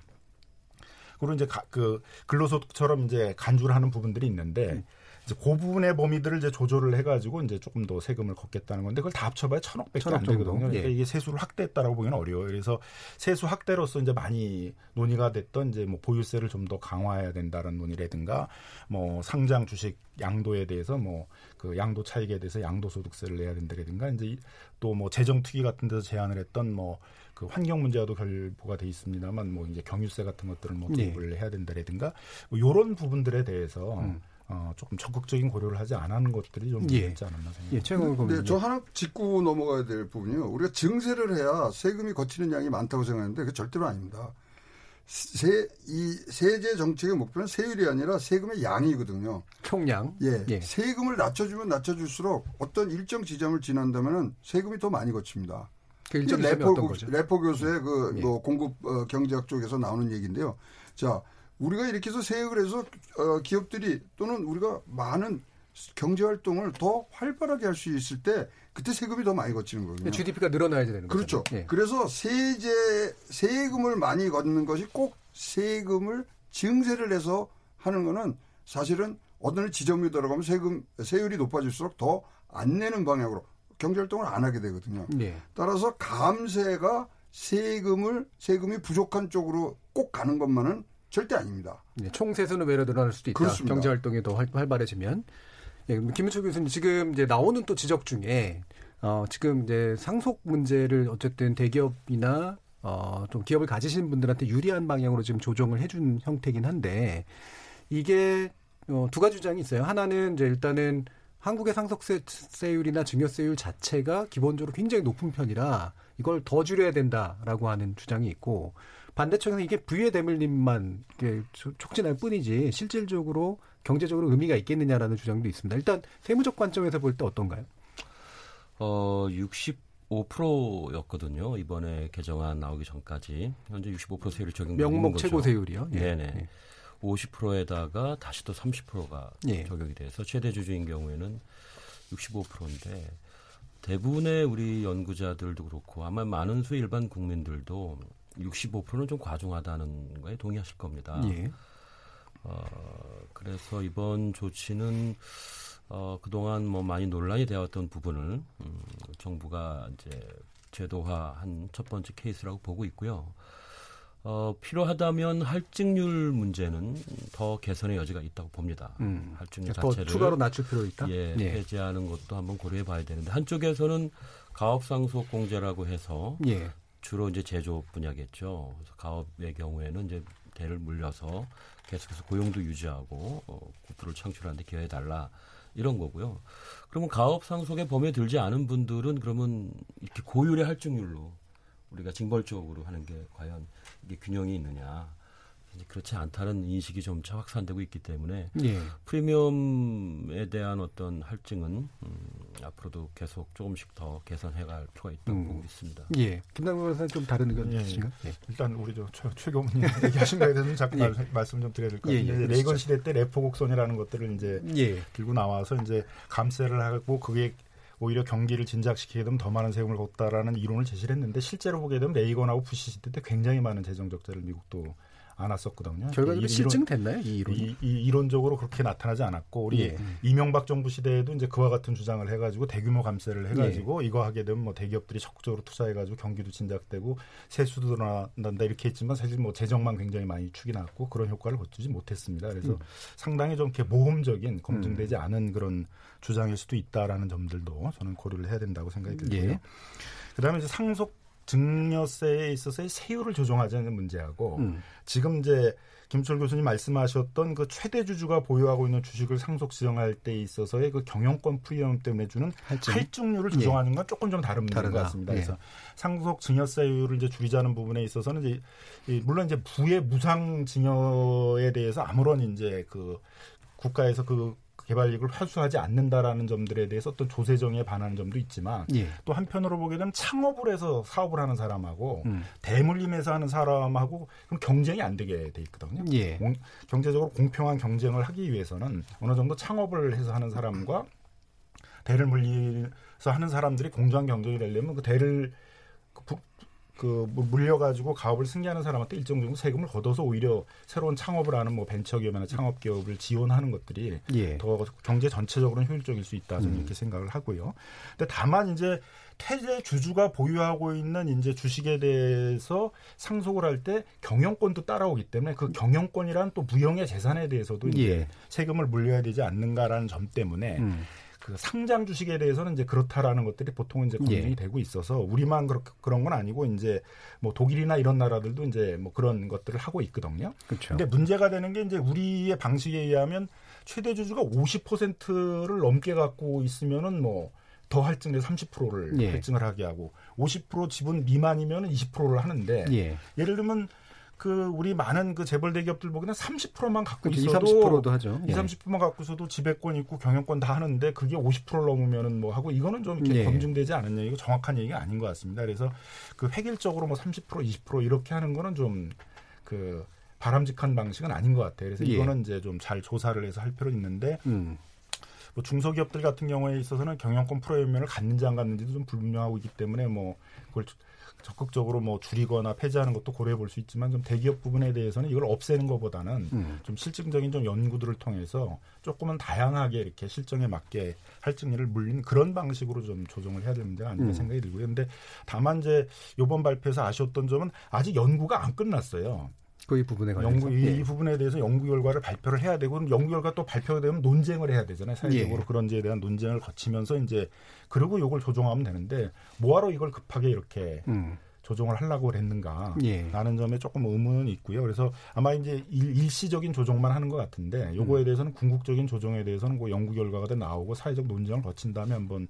그리고 이제 가- 그 근로소득처럼 이제 간주를 하는 부분들이 있는데 이제 그 부분의 범위들을 이제 조절을 해가지고 이제 조금 더 세금을 걷겠다는 건데 그걸 다 합쳐봐야 천억밖에 천억 안 정도. 되거든요. 그러니까 예. 이게 세수를 확대했다라고 보기는 어려워요. 그래서 세수 확대로서 이제 많이 논의가 됐던 이제 뭐 보유세를 좀 더 강화해야 된다는 논의라든가 뭐 상장 주식 양도에 대해서 뭐 그 양도 차익에 대해서 양도소득세를 내야 된다라든가 이제 또 뭐 재정 투기 같은 데서 제안을 했던 뭐 그 환경 문제와도 결부가 돼 있습니다만 뭐 이제 경유세 같은 것들을 뭐 네. 도입을 해야 된다라든가 뭐 이런 부분들에 대해서 음. 어, 조금 적극적인 고려를 하지 않은 것들이 좀 예. 있지 않았나 생각합니다. 예, 고 네, 저 하나 짚고 넘어가야 될 부분이요. 우리가 증세를 해야 세금이 거치는 양이 많다고 생각하는데 그 절대로 아닙니다. 세, 이 세제 정책의 목표는 세율이 아니라 세금의 양이거든요. 총량. 예, 예. 세금을 낮춰주면 낮춰줄수록 어떤 일정 지점을 지난다면은 세금이 더 많이 거칩니다. 그 일정 지점이 레포, 어떤 거죠? 레포 교수의 그 예. 뭐 공급 어, 경제학 쪽에서 나오는 얘기인데요. 자, 우리가 이렇게 해서 세액을 해서 어, 기업들이 또는 우리가 많은 경제 활동을 더 활발하게 할 수 있을 때 그때 세금이 더 많이 거치는 거거든요. GDP가 늘어나야 되는 거죠. 그렇죠. 예. 그래서 세제 세금을 많이 걷는 것이 꼭 세금을 증세를 해서 하는 거는 사실은 어느 지점이 들어가면 세금 세율이 높아질수록 더 안 내는 방향으로 경제 활동을 안 하게 되거든요. 예. 따라서 감세가 세금을 세금이 부족한 쪽으로 꼭 가는 것만은 절대 아닙니다. 예, 총세수는 외로 늘어날 수도 있다. 그렇습니다. 경제 활동이 더 활, 활발해지면 예, 김은철 교수님 지금 이제 나오는 또 지적 중에 어, 지금 이제 상속 문제를 어쨌든 대기업이나 어, 좀 기업을 가지신 분들한테 유리한 방향으로 지금 조정을 해준 형태긴 한데 이게 어, 두 가지 주장이 있어요. 하나는 이제 일단은 한국의 상속세율이나 증여세율 자체가 기본적으로 굉장히 높은 편이라 이걸 더 줄여야 된다라고 하는 주장이 있고 반대쪽에서 이게 부의 대물림만 촉진할 뿐이지 실질적으로 경제적으로 의미가 있겠느냐라는 주장도 있습니다. 일단 세무적 관점에서 볼 때 어떤가요? 어, 65%였거든요. 이번에 개정안 나오기 전까지 현재 65% 세율이 적용되고 있는 명목 최고 세율이요. 예. 네네. 네. 50%에다가 다시 또 30%가 예. 적용이 돼서 최대 주주인 경우에는 65%인데 대부분의 우리 연구자들도 그렇고 아마 많은 수 일반 국민들도 65%는 좀 과중하다는 거에 동의하실 겁니다. 예. 어, 그래서 이번 조치는 어, 그동안 뭐 많이 논란이 되었던 부분을 음, 정부가 이제 제도화한 첫 번째 케이스라고 보고 있고요. 어, 필요하다면 할증률 문제는 더 개선의 여지가 있다고 봅니다. 음, 할증률 자체를 추가로 낮출 필요 있다. 예, 예, 해제하는 것도 한번 고려해 봐야 되는데 한쪽에서는 가업상속 공제라고 해서 예. 주로 이제 제조업 분야겠죠. 그래서 가업의 경우에는 이제 대를 물려서 계속해서 고용도 유지하고 어, 국토를 창출하는데 기여해 달라 이런 거고요. 그러면 가업 상속의 범위에 들지 않은 분들은 그러면 이렇게 고율의 할증률로 우리가 징벌적으로 하는 게 과연 이게 균형이 있느냐. 그렇지 않다는 인식이 점차 확산되고 있기 때문에 예. 프리미엄에 대한 어떤 할증은 음, 앞으로도 계속 조금씩 더 개선해갈 필요가 있다고 음. 보고 있습니다. 예, 김남국 변호사는 좀 다른 의견 예, 있으신가요? 예. 일단 우리 저최 교수님 얘기하신 거에 대해서 잠깐 예. 말씀 좀 드려야 될 것 같은데 예, 예, 레이건 시대 때 레포 곡선이라는 것들을 이제 예. 들고 나와서 이제 감세를 하고 그게 오히려 경기를 진작시키게 되면 더 많은 세금을 걷다라는 이론을 제시를 했는데 실제로 보게 되면 레이건하고 부시 시대 때 굉장히 많은 재정 적자를 미국도 안았었거든요. 결과적으로 실증됐나요? 이 이론? 이, 이 이론적으로 그렇게 나타나지 않았고 우리 예. 이명박 정부 시대에도 이제 그와 같은 주장을 해가지고 대규모 감세를 해가지고 예. 이거 하게 되면 뭐 대기업들이 적극적으로 투자해가지고 경기도 진작되고 세수도 늘어난다 이렇게 했지만 사실 뭐 재정만 굉장히 많이 축이 났고 그런 효과를 거두지 못했습니다. 그래서 음. 상당히 좀 이렇게 모험적인 검증되지 음. 않은 그런 주장일 수도 있다라는 점들도 저는 고려를 해야 된다고 생각이 들고요. 예. 그다음에 이제 상속 증여세에 있어서의 세율을 조정하자는 문제하고 음. 지금 이제 김철 교수님 말씀하셨던 그 최대 주주가 보유하고 있는 주식을 상속 지정할 때 있어서의 그 경영권 프리미엄 때문에 주는 할증. 예. 조정하는 건 예. 조금 좀 다른 문제인 것 같습니다. 예. 그래서 상속 증여세율을 이제 줄이자는 부분에 있어서는 이제 물론 이제 부의 무상 증여에 대해서 아무런 이제 그 국가에서 그 개발 이익을 회수하지 않는다라는 점들에 대해서 어떤 조세정에 반하는 점도 있지만 예. 또 한편으로 보게 되면 창업을 해서 사업을 하는 사람하고 음. 대물림에서 하는 사람하고 그럼 경쟁이 안 되게 돼 있거든요. 예. 공, 경제적으로 공평한 경쟁을 하기 위해서는 어느 정도 창업을 해서 하는 사람과 대를 물리서 하는 사람들이 공정한 경쟁이 되려면 그 대를 그그 물려가지고 가업을 승계하는 사람한테 일정 정도 세금을 걷어서 오히려 새로운 창업을 하는 뭐 벤처기업이나 창업기업을 지원하는 것들이 예. 더 경제 전체적으로는 효율적일 수 있다 저는 음. 이렇게 생각을 하고요. 근데 다만 이제 태제 주주가 보유하고 있는 이제 주식에 대해서 상속을 할 때 경영권도 따라오기 때문에 그 경영권이란 또 무형의 재산에 대해서도 이제 예. 세금을 물려야 되지 않는가라는 점 때문에 음. 그 상장 주식에 대해서는 이제 그렇다라는 것들이 보통은 이제 검증이 예. 되고 있어서 우리만 그렇게 그런 건 아니고 이제 뭐 독일이나 이런 나라들도 이제 뭐 그런 것들을 하고 있거든요. 그렇죠. 근데 문제가 되는 게 이제 우리의 방식에 의하면 최대 주주가 50%를 넘게 갖고 있으면은 뭐 더 할증에 30%를 예. 할증을 하게 하고 50% 지분 미만이면 20%를 하는데 예. 예를 들면 그 우리 많은 그 재벌 대기업들 보기에는 30%만 갖고. 있어도 20, 30%도 하죠. 20, 30%만 갖고 있어도 지배권 있고 경영권 다 하는데 그게 50%를 넘으면은 뭐 하고 이거는 좀 이렇게 예. 검증되지 않은 얘기고 정확한 얘기가 아닌 것 같습니다. 그래서 그 획일적으로 뭐 30% 20% 이렇게 하는 거는 좀 그 바람직한 방식은 아닌 것 같아요. 그래서 예. 이거는 이제 좀 잘 조사를 해서 할 필요는 있는데 음. 뭐 중소기업들 같은 경우에 있어서는 경영권 프로그램을 갖는지 안 갖는지도 좀 불명하고 있기 때문에 뭐 그걸 적극적으로 뭐 줄이거나 폐지하는 것도 고려해 볼 수 있지만 좀 대기업 부분에 대해서는 이걸 없애는 것보다는 음. 좀 실증적인 좀 연구들을 통해서 조금은 다양하게 이렇게 실정에 맞게 할증률을 물린 그런 방식으로 좀 조정을 해야 되는 데 아닌가 음. 생각이 들고요. 근데 다만 이제 요번 발표에서 아쉬웠던 점은 아직 연구가 안 끝났어요. 그 부분에 관해서 연구 이, 예. 이 부분에 대해서 연구 결과를 발표를 해야 되고 그럼 연구 결과 또 발표가 되면 논쟁을 해야 되잖아요. 사회적으로 예. 그런지에 대한 논쟁을 거치면서 이제 그리고 이걸 조정하면 되는데 뭐하러 이걸 급하게 이렇게 음. 조정을 하려고 했는가 예. 라는 점에 조금 의문은 있고요. 그래서 아마 이제 일, 시적인 조정만 하는 것 같은데 요거에 음. 대해서는 궁극적인 조정에 대해서는 그 연구 결과가 다 나오고 사회적 논쟁을 거친 다음에 한번 어,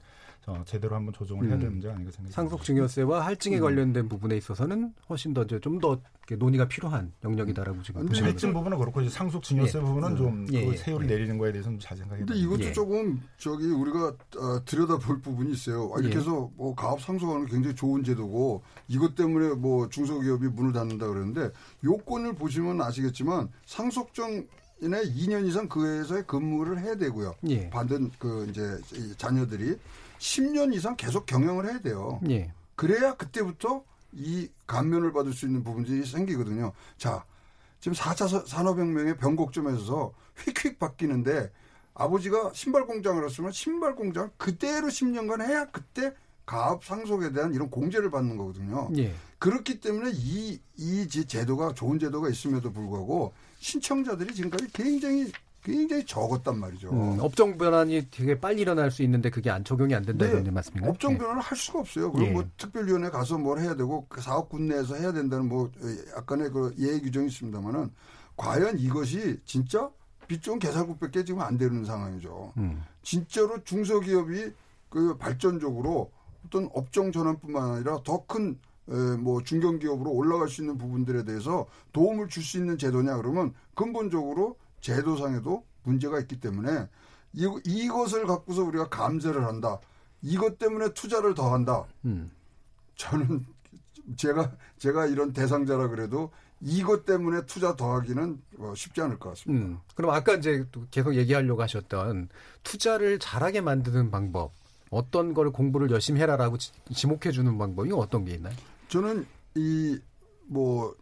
제대로 한번 조정을 해야 음. 되는 문제가 아닌가 생각합니다. 상속 증여세와 할증에 음. 관련된 부분에 있어서는 훨씬 더 좀더 논의가 필요한 영역이다라고 지금 근데 보시는 할증. 부분은 그렇고 이제 상속 증여세 예. 부분은 좀 예, 그 예. 세율을 내리는 거에 대해서는 잘 생각해야 근데 됩니다. 이것도 예. 조금 저기 우리가 어, 들여다볼 부분이 있어요. 아, 이렇게 예. 해서 뭐 가업 상속하는 게 굉장히 좋은 제도고 이것 때문에 뭐 중소기업이 문을 닫는다 그러는데 요건을 보시면 아시겠지만 상속정인의 2년 이상 그 회사에 근무를 해야 되고요. 예. 받은 그 이제 이 자녀들이 10년 이상 계속 경영을 해야 돼요. 예. 그래야 그때부터 이 감면을 받을 수 있는 부분들이 생기거든요. 자, 지금 4차 산업혁명의 변곡점에 있어서 휙휙 바뀌는데 아버지가 신발 공장을 했으면 신발 공장 그대로 10년간 해야 그때 가업 상속에 대한 이런 공제를 받는 거거든요. 예. 그렇기 때문에 이, 이 제- 제도가 좋은 제도가 있음에도 불구하고 신청자들이 지금까지 굉장히 굉장히 적었단 말이죠. 음, 업종 변환이 되게 빨리 일어날 수 있는데 그게 안 적용이 안 된다 네. 이런 말씀인가요? 업종 예. 변화를 할 수가 없어요. 그럼 예. 뭐 특별위원회 가서 뭘 해야 되고 그 사업 군 내에서 해야 된다는 뭐 약간의 그 예외 규정이 있습니다만은 과연 이것이 진짜 빚 좋은 개살구밖에 지금 안 되는 상황이죠. 음. 진짜로 중소기업이 그 발전적으로 어떤 업종 전환뿐만 아니라 더큰 뭐 중견기업으로 올라갈 수 있는 부분들에 대해서 도움을 줄 수 있는 제도냐 그러면 근본적으로 제도상에도 문제가 있기 때문에 이, 이것을 갖고서 우리가 감세를 한다. 이것 때문에 투자를 더 한다. 음. 저는 제가 제가 이런 대상자라 그래도 이것 때문에 투자 더 하기는 어, 쉽지 않을 것 같습니다. 음. 그럼 아까 이제 또 계속 얘기하려고 하셨던 투자를 잘하게 만드는 방법 어떤 거를 공부를 열심히 해라라고 지- 지목해 주는 방법이 어떤 게 있나요? 저는 이 뭐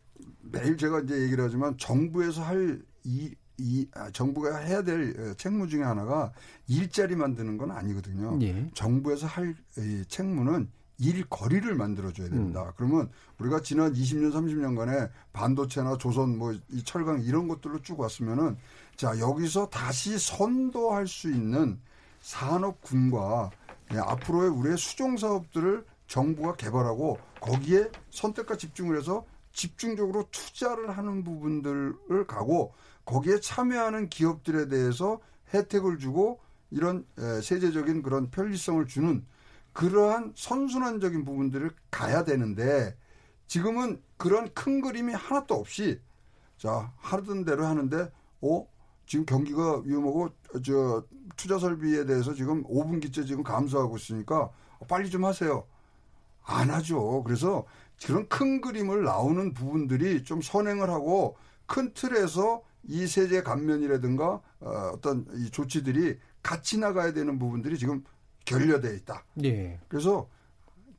매일 제가 이제 얘기를 하지만 정부에서 할 이 이 아, 정부가 해야 될 어, 책무 중에 하나가 일자리 만드는 건 아니거든요. 예. 정부에서 할 이 책무는 일거리를 만들어줘야 됩니다. 음. 그러면 우리가 지난 20년, 30년간에 반도체나 조선, 뭐 이 철강 이런 것들로 쭉 왔으면은 자 여기서 다시 선도할 수 있는 산업군과 예, 앞으로의 우리의 수종 사업들을 정부가 개발하고 거기에 선택과 집중을 해서 집중적으로 투자를 하는 부분들을 가고 거기에 참여하는 기업들에 대해서 혜택을 주고 이런 에, 세제적인 그런 편리성을 주는 그러한 선순환적인 부분들을 가야 되는데 지금은 그런 큰 그림이 하나도 없이 자 하던 대로 하는데 어 지금 경기가 위험하고 저 투자 설비에 대해서 지금 5분기째 지금 감소하고 있으니까 빨리 좀 하세요. 안 하죠. 그래서 그런 큰 그림을 나오는 부분들이 좀 선행을 하고 큰 틀에서 이 세제 감면이라든가 어, 어떤 이 조치들이 같이 나가야 되는 부분들이 지금 결여돼 있다. 예. 그래서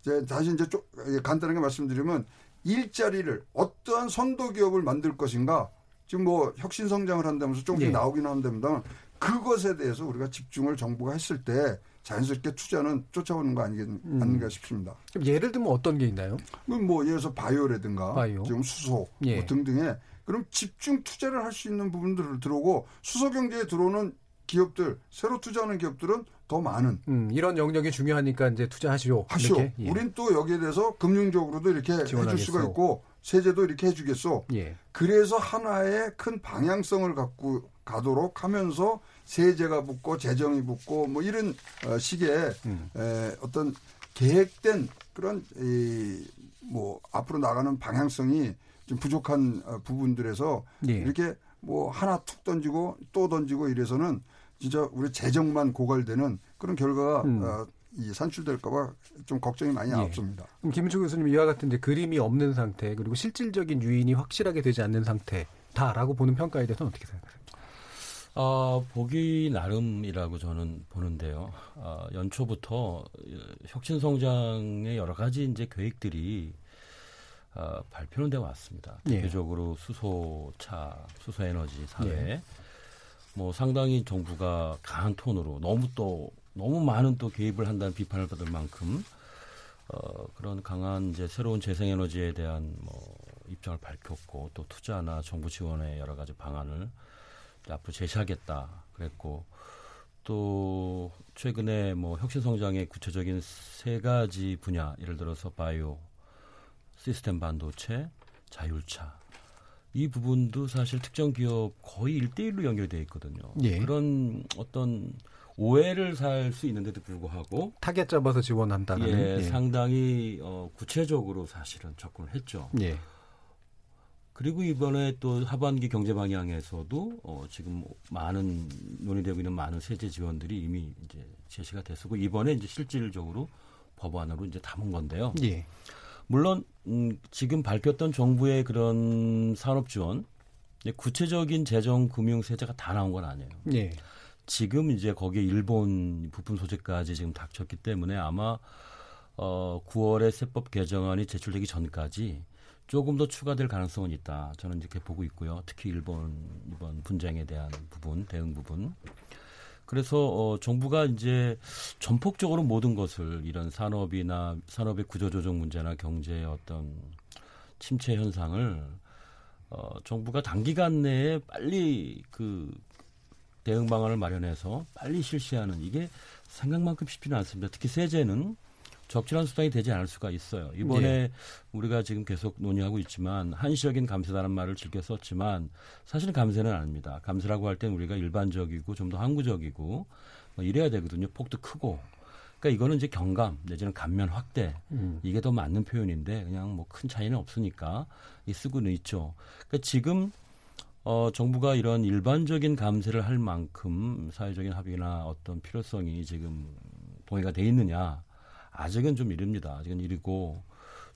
이제 다시 이제 좀 간단하게 말씀드리면 일자리를 어떠한 선도 기업을 만들 것인가 지금 뭐 혁신 성장을 한다면서 조금씩 예. 나오긴 한답니다. 그것에 대해서 우리가 집중을 정부가 했을 때 자연스럽게 투자는 쫓아오는 거 아니겠, 음. 아닌가 싶습니다. 예를 들면 어떤 게 있나요? 뭐 예를 들어서 바이오라든가 바이오. 지금 수소 예. 뭐 등등의 그럼 집중 투자를 할 수 있는 부분들을 들어오고 수소 경제에 들어오는 기업들 새로 투자하는 기업들은 더 많은 음, 이런 영역이 중요하니까 이제 투자하시오. 하시오. 이렇게? 예. 우린 또 여기에 대해서 금융적으로도 이렇게 해줄 지원하겠소. 수가 있고 세제도 이렇게 해주겠소. 예. 그래서 하나의 큰 방향성을 갖고 가도록 하면서 세제가 붙고 재정이 붙고 뭐 이런 어, 식의 음. 에, 어떤 계획된 그런 이, 뭐 앞으로 나가는 방향성이 좀 부족한 어, 부분들에서 예. 이렇게 뭐 하나 툭 던지고 또 던지고 이래서는 진짜 우리 재정만 고갈되는 그런 결과가 음. 어, 이 산출될까봐 좀 걱정이 많이 예. 앞섭니다. 그럼 김은총 교수님 이와 같은 이제 그림이 없는 상태 그리고 실질적인 유인이 확실하게 되지 않는 상태다라고 보는 평가에 대해서는 어떻게 생각하세요? 어, 보기 나름이라고 저는 보는데요. 어, 연초부터 혁신 성장의 여러 가지 이제 계획들이 어, 발표는 되어 왔습니다. 예. 대표적으로 수소차, 수소에너지 사회, 예. 뭐 상당히 정부가 강한 톤으로 너무 또 너무 많은 또 개입을 한다는 비판을 받을 만큼 어, 그런 강한 이제 새로운 재생에너지에 대한 뭐 입장을 밝혔고 또 투자나 정부 지원의 여러 가지 방안을 앞으로 제시하겠다 그랬고 또 최근에 뭐 혁신 성장의 구체적인 세 가지 분야 예를 들어서 바이오, 시스템 반도체, 자율차 이 부분도 사실 특정 기업 거의 일대일로 연결되어 있거든요. 예. 그런 어떤 오해를 살 수 있는데도 불구하고 타겟 잡아서 지원한다는 예, 예. 상당히 어, 구체적으로 사실은 접근을 했죠. 예. 그리고 이번에 또 하반기 경제 방향에서도 어, 지금 많은 논의되고 있는 많은 세제 지원들이 이미 이제 제시가 됐었고 이번에 이제 실질적으로 법안으로 이제 담은 건데요. 예. 물론 음, 지금 발표했던 정부의 그런 산업 지원 구체적인 재정 금융 세제가 다 나온 건 아니에요. 예. 지금 이제 거기에 일본 부품 소재까지 지금 닥쳤기 때문에 아마 어 9월에 세법 개정안이 제출되기 전까지 조금 더 추가될 가능성은 있다. 저는 이렇게 보고 있고요. 특히 일본 이번 분쟁에 대한 부분, 대응 부분. 그래서 어, 정부가 이제 전폭적으로 모든 것을 이런 산업이나 산업의 구조조정 문제나 경제의 어떤 침체 현상을 어, 정부가 단기간 내에 빨리 그 대응 방안을 마련해서 빨리 실시하는 이게 생각만큼 쉽지는 않습니다. 특히 세제는 적절한 수단이 되지 않을 수가 있어요. 이번에 예. 우리가 지금 계속 논의하고 있지만 한시적인 감세라는 말을 즐겨 썼지만 사실은 감세는 아닙니다. 감세라고 할 때는 우리가 일반적이고 좀 더 항구적이고 뭐 이래야 되거든요. 폭도 크고. 그러니까 이거는 이제 경감 내지는 감면 확대 음. 이게 더 맞는 표현인데 그냥 뭐 큰 차이는 없으니까 이 쓰고는 있죠. 그러니까 지금 어, 정부가 이런 일반적인 감세를 할 만큼 사회적인 합의나 어떤 필요성이 지금 동의가 돼 있느냐 아직은 좀 이릅니다. 아직은 이르고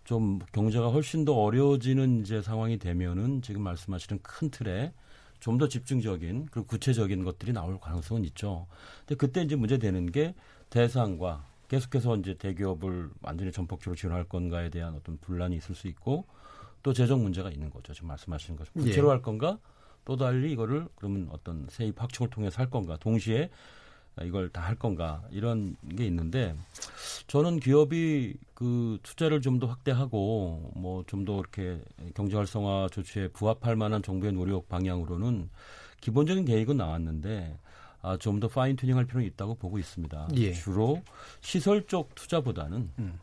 좀 경제가 훨씬 더 어려워지는 이제 상황이 되면은 지금 말씀하시는 큰 틀에 좀 더 집중적인 그리고 구체적인 것들이 나올 가능성은 있죠. 근데 그때 이제 문제 되는 게 대상과 계속해서 이제 대기업을 완전히 전폭적으로 지원할 건가에 대한 어떤 분란이 있을 수 있고 또 재정 문제가 있는 거죠. 지금 말씀하시는 것처럼 구체로 예. 할 건가 또 달리 이거를 그러면 어떤 세입 확충을 통해서 할 건가 동시에 이걸 다 할 건가 이런 게 있는데 저는 기업이 그 투자를 좀 더 확대하고 뭐 좀 더 이렇게 경제 활성화 조치에 부합할 만한 정부의 노력 방향으로는 기본적인 계획은 나왔는데 아, 좀 더 파인 튜닝할 필요는 있다고 보고 있습니다. 예. 주로 시설 쪽 투자보다는 음.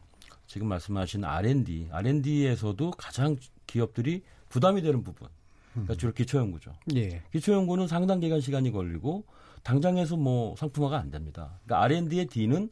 지금 말씀하신 R&D, R&D에서도 가장 기업들이 부담이 되는 부분. 그러니까 주로 기초연구죠. 예. 기초연구는 상당 기간 시간이 걸리고 당장에서 뭐 상품화가 안 됩니다. 그러니까 R&D의 D는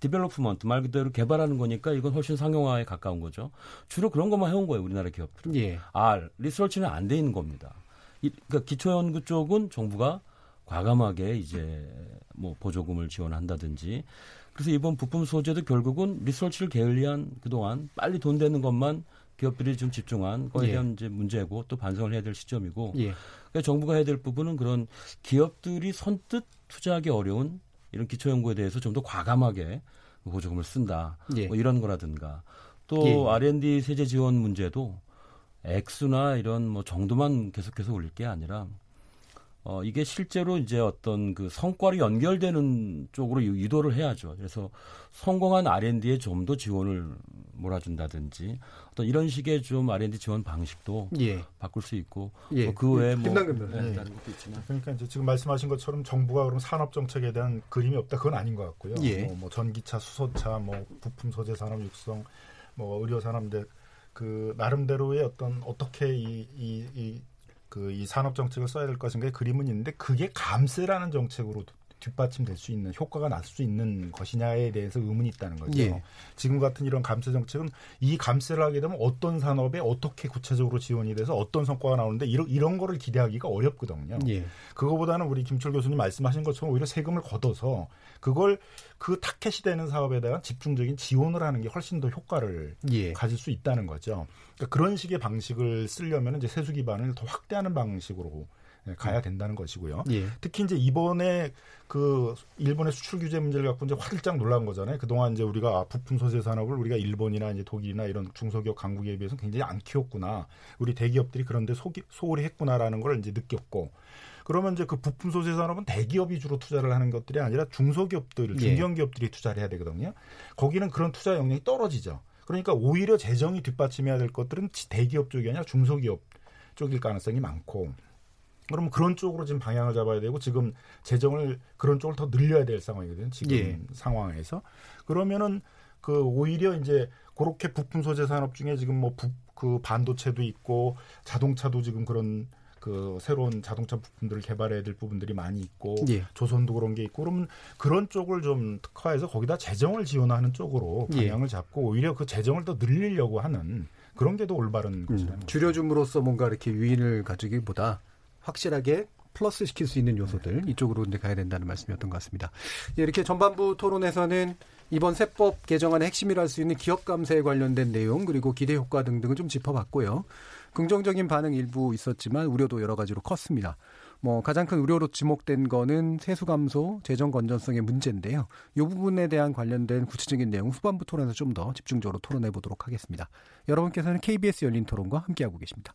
development 말 그대로 개발하는 거니까 이건 훨씬 상용화에 가까운 거죠. 주로 그런 것만 해온 거예요, 우리나라 기업들은. 예. R, 리서치는 안 돼 있는 겁니다. 이, 그러니까 기초연구 쪽은 정부가 과감하게 이제 뭐 보조금을 지원한다든지 그래서 이번 부품 소재도 결국은 리서치를 게을리한 그동안 빨리 돈 되는 것만 기업들이 좀 집중한 거에 예. 대한 이제 문제고 또 반성을 해야 될 시점이고 예. 그러니까 정부가 해야 될 부분은 그런 기업들이 선뜻 투자하기 어려운 이런 기초연구에 대해서 좀 더 과감하게 보조금을 쓴다. 예. 뭐 이런 거라든가 또 예. R&D 세제 지원 문제도 액수나 이런 뭐 정도만 계속해서 올릴 게 아니라 어 이게 실제로 이제 어떤 그 성과로 연결되는 쪽으로 유- 유도를 해야죠. 그래서 성공한 R&D에 좀 더 지원을 몰아준다든지 어떤 이런 식의 좀 R&D 지원 방식도 예. 바꿀 수 있고 예. 뭐 그 외에 뭐 김남근 변호사. 네, 예. 다른 것도 있지만 그러니까 이제 지금 말씀하신 것처럼 정부가 그럼 산업 정책에 대한 그림이 없다 그건 아닌 것 같고요. 예. 뭐, 뭐 전기차, 수소차, 뭐 부품 소재 산업 육성, 뭐 의료 산업인데 그 나름대로의 어떤 어떻게 이 이 이 그 이 산업 정책을 써야 될 것인가의 그림은 있는데 그게 감세라는 정책으로 뒷받침될 수 있는 효과가 날 수 있는 것이냐에 대해서 의문이 있다는 거죠. 예. 지금 같은 이런 감세 정책은 이 감세를 하게 되면 어떤 산업에 어떻게 구체적으로 지원이 돼서 어떤 성과가 나오는데 이런 이런 거를 기대하기가 어렵거든요. 예. 그거보다는 우리 김철 교수님 말씀하신 것처럼 오히려 세금을 걷어서 그걸 그 타켓이 되는 사업에 대한 집중적인 지원을 하는 게 훨씬 더 효과를 예. 가질 수 있다는 거죠. 그러니까 그런 식의 방식을 쓰려면 이제 세수 기반을 더 확대하는 방식으로 예, 가야 된다는 것이고요. 예. 특히 이제 이번에 그 일본의 수출 규제 문제를 갖고 이제 화들짝 놀란 거잖아요. 그동안 이제 우리가 아, 부품 소재 산업을 우리가 일본이나 이제 독일이나 이런 중소기업 강국에 비해서 굉장히 안 키웠구나. 우리 대기업들이 그런데 소기, 소홀히 했구나라는 걸 이제 느꼈고. 그러면 이제 그 부품 소재 산업은 대기업이 주로 투자를 하는 것들이 아니라 중소기업들, 예. 중견기업들이 투자를 해야 되거든요. 거기는 그런 투자 역량이 떨어지죠. 그러니까 오히려 재정이 뒷받침해야 될 것들은 대기업 쪽이 아니라 중소기업 쪽일 가능성이 많고 그러면 그런 쪽으로 지금 방향을 잡아야 되고 지금 재정을 그런 쪽을 더 늘려야 될 상황이거든요. 지금 예. 상황에서 그러면은 그 오히려 이제 그렇게 부품 소재 산업 중에 지금 뭐 그 반도체도 있고 자동차도 지금 그런 그 새로운 자동차 부품들을 개발해야 될 부분들이 많이 있고 예. 조선도 그런 게 있고 그러면 그런 쪽을 좀 특화해서 거기다 재정을 지원하는 쪽으로 예. 방향을 잡고 오히려 그 재정을 더 늘리려고 하는 그런 게 더 올바른 것이라는 음, 줄여줌으로써 뭔가 이렇게 유인을 가지기보다 확실하게 플러스 시킬 수 있는 요소들 이쪽으로 이제 가야 된다는 말씀이었던 것 같습니다. 예, 이렇게 전반부 토론에서는 이번 세법 개정안의 핵심이라 할 수 있는 기업 감세에 관련된 내용 그리고 기대 효과 등등을 좀 짚어봤고요. 긍정적인 반응 일부 있었지만 우려도 여러 가지로 컸습니다. 뭐 가장 큰 우려로 지목된 거는 세수 감소, 재정 건전성의 문제인데요. 이 부분에 대한 관련된 구체적인 내용 후반부 토론에서 좀 더 집중적으로 토론해 보도록 하겠습니다. 여러분께서는 KBS 열린 토론과 함께하고 계십니다.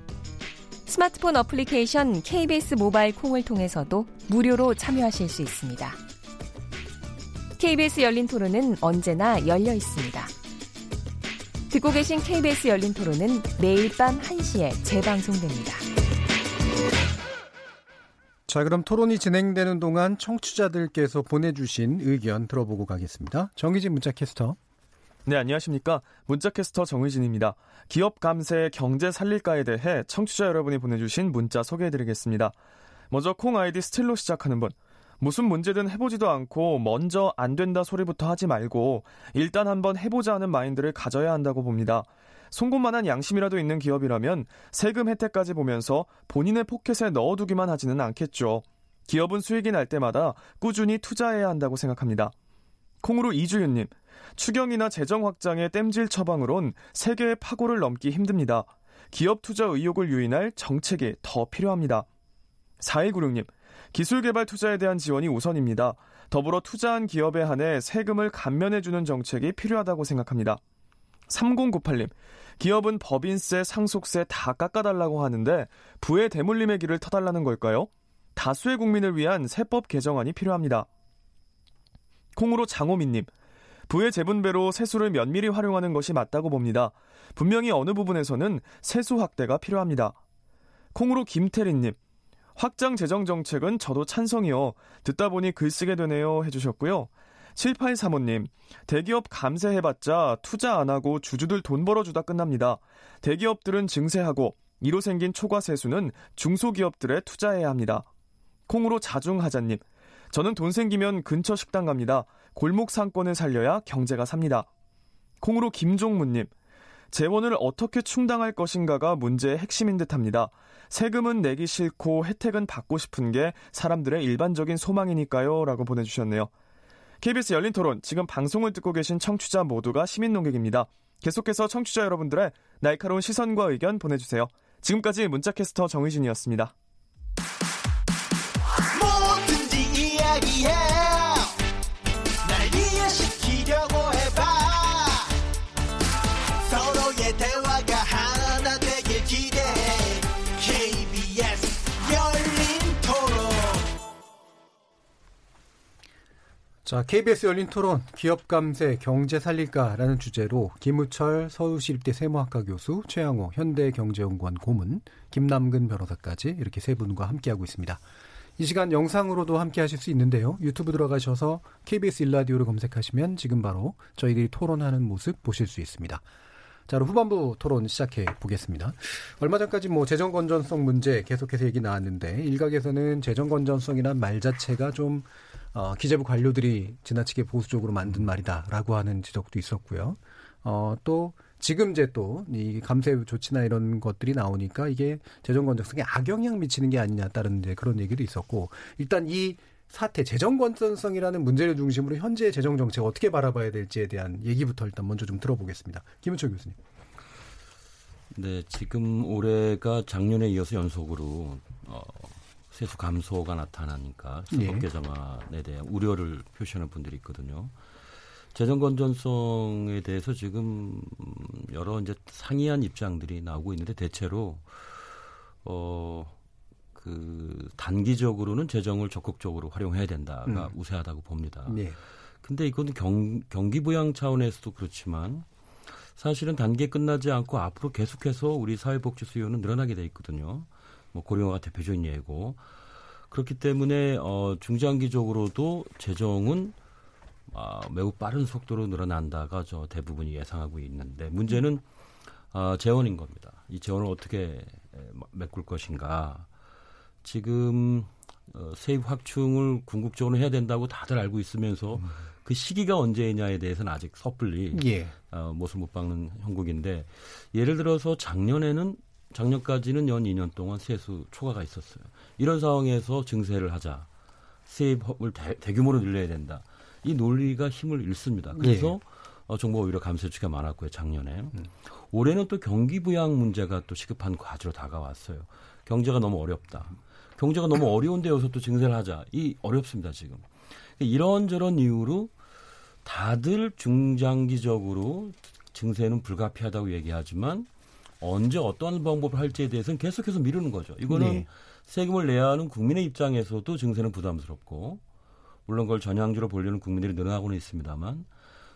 스마트폰 어플리케이션 KBS 모바일 콩을 통해서도 무료로 참여하실 수 있습니다. KBS 열린 토론은 언제나 열려 있습니다. 듣고 계신 KBS 열린 토론은 매일 밤 1시에 재방송됩니다. 자, 그럼 토론이 진행되는 동안 청취자들께서 보내주신 의견 들어보고 가겠습니다. 정희진 문자 캐스터. 네, 안녕하십니까. 문자캐스터 정의진입니다. 기업 감세 경제 살릴까에 대해 청취자 여러분이 보내주신 문자 소개해드리겠습니다. 먼저 콩 아이디 스틸로 시작하는 분. 무슨 문제든 해보지도 않고 먼저 안 된다 소리부터 하지 말고 일단 한번 해보자 하는 마인드를 가져야 한다고 봅니다. 송곳만한 양심이라도 있는 기업이라면 세금 혜택까지 보면서 본인의 포켓에 넣어두기만 하지는 않겠죠. 기업은 수익이 날 때마다 꾸준히 투자해야 한다고 생각합니다. 콩으로 이주윤님, 추경이나 재정 확장의 땜질 처방으론 세계의 파고를 넘기 힘듭니다. 기업 투자 의욕을 유인할 정책이 더 필요합니다. 4196님, 기술개발 투자에 대한 지원이 우선입니다. 더불어 투자한 기업에 한해 세금을 감면해주는 정책이 필요하다고 생각합니다. 3098님, 기업은 법인세, 상속세 다 깎아달라고 하는데 부의 대물림의 길을 터달라는 걸까요? 다수의 국민을 위한 세법 개정안이 필요합니다. 콩으로 장호민님, 부의 재분배로 세수를 면밀히 활용하는 것이 맞다고 봅니다. 분명히 어느 부분에서는 세수 확대가 필요합니다. 콩으로 김태린님, 확장 재정 정책은 저도 찬성이요. 듣다 보니 글 쓰게 되네요. 해주셨고요. 7835님, 대기업 감세해봤자 투자 안 하고 주주들 돈 벌어주다 끝납니다. 대기업들은 증세하고 이로 생긴 초과 세수는 중소기업들에 투자해야 합니다. 콩으로 자중하자님, 저는 돈 생기면 근처 식당 갑니다. 골목 상권을 살려야 경제가 삽니다. 콩으로 김종무님, 재원을 어떻게 충당할 것인가가 문제의 핵심인 듯 합니다. 세금은 내기 싫고 혜택은 받고 싶은 게 사람들의 일반적인 소망이니까요. 라고 보내주셨네요. KBS 열린 토론, 지금 방송을 듣고 계신 청취자 모두가 시민 농객입니다. 계속해서 청취자 여러분들의 날카로운 시선과 의견 보내주세요. 지금까지 문자캐스터 정의진이었습니다. 뭐든지 이야기해 자, KBS 열린 토론, 기업 감세, 경제 살릴까라는 주제로 김우철 서울시립대 세무학과 교수, 최양호 현대경제연구원 고문, 김남근 변호사까지 이렇게 세 분과 함께하고 있습니다. 이 시간 영상으로도 함께 하실 수 있는데요. 유튜브 들어가셔서 KBS 일라디오를 검색하시면 지금 바로 저희들이 토론하는 모습 보실 수 있습니다. 자, 그럼 후반부 토론 시작해 보겠습니다. 얼마 전까지 뭐 재정 건전성 문제 계속해서 얘기 나왔는데 일각에서는 재정 건전성이란 말 자체가 좀 어, 기재부 관료들이 지나치게 보수적으로 만든 말이다라고 하는 지적도 있었고요. 어, 또 지금 이제 또 이 감세 조치나 이런 것들이 나오니까 이게 재정 건전성에 악영향 미치는 게 아니냐 따른 이제 그런 얘기도 있었고 일단 이 사태 재정 건전성이라는 문제를 중심으로 현재의 재정 정책 어떻게 바라봐야 될지에 대한 얘기부터 일단 먼저 좀 들어보겠습니다. 김은철 교수님. 네, 지금 올해가 작년에 이어서 연속으로 어, 세수 감소가 나타나니까 예. 세법 개정안에 대한 우려를 표시하는 분들이 있거든요. 재정 건전성에 대해서 지금 여러 이제 상이한 입장들이 나오고 있는데 대체로 어그 단기적으로는 재정을 적극적으로 활용해야 된다가 음. 우세하다고 봅니다. 예. 근데 이건 경, 경기 부양 차원에서도 그렇지만 사실은 단기에 끝나지 않고 앞으로 계속해서 우리 사회복지 수요는 늘어나게 돼 있거든요. 뭐 고령화가 대표적인 예고. 그렇기 때문에 어 중장기적으로도 재정은 아, 매우 빠른 속도로 늘어난다가 저 대부분이 예상하고 있는데 문제는 아, 재원인 겁니다. 이 재원을 어떻게 에, 메꿀 것인가. 지금 어, 세입 확충을 궁극적으로 해야 된다고 다들 알고 있으면서 그 시기가 언제냐에 대해서는 아직 섣불리 예. 어, 못을 못 박는 형국인데 예를 들어서 작년에는 작년까지는 연 2년 동안 세수 초과가 있었어요. 이런 상황에서 증세를 하자. 세입을 대, 대규모로 늘려야 된다. 이 논리가 힘을 잃습니다. 그래서 어, 정부가 오히려 감세 조치가 많았고요, 작년에. 올해는 또 경기 부양 문제가 또 시급한 과제로 다가왔어요. 경제가 너무 어렵다. 경제가 너무 어려운데 여기서 또 증세를 하자. 이 어렵습니다, 지금. 이런저런 이유로 다들 중장기적으로 증세는 불가피하다고 얘기하지만 언제 어떠한 방법을 할지에 대해서는 계속해서 미루는 거죠. 이거는 네. 세금을 내야 하는 국민의 입장에서도 증세는 부담스럽고 물론 그걸 전향적으로 보려는 국민들이 늘어나고는 있습니다만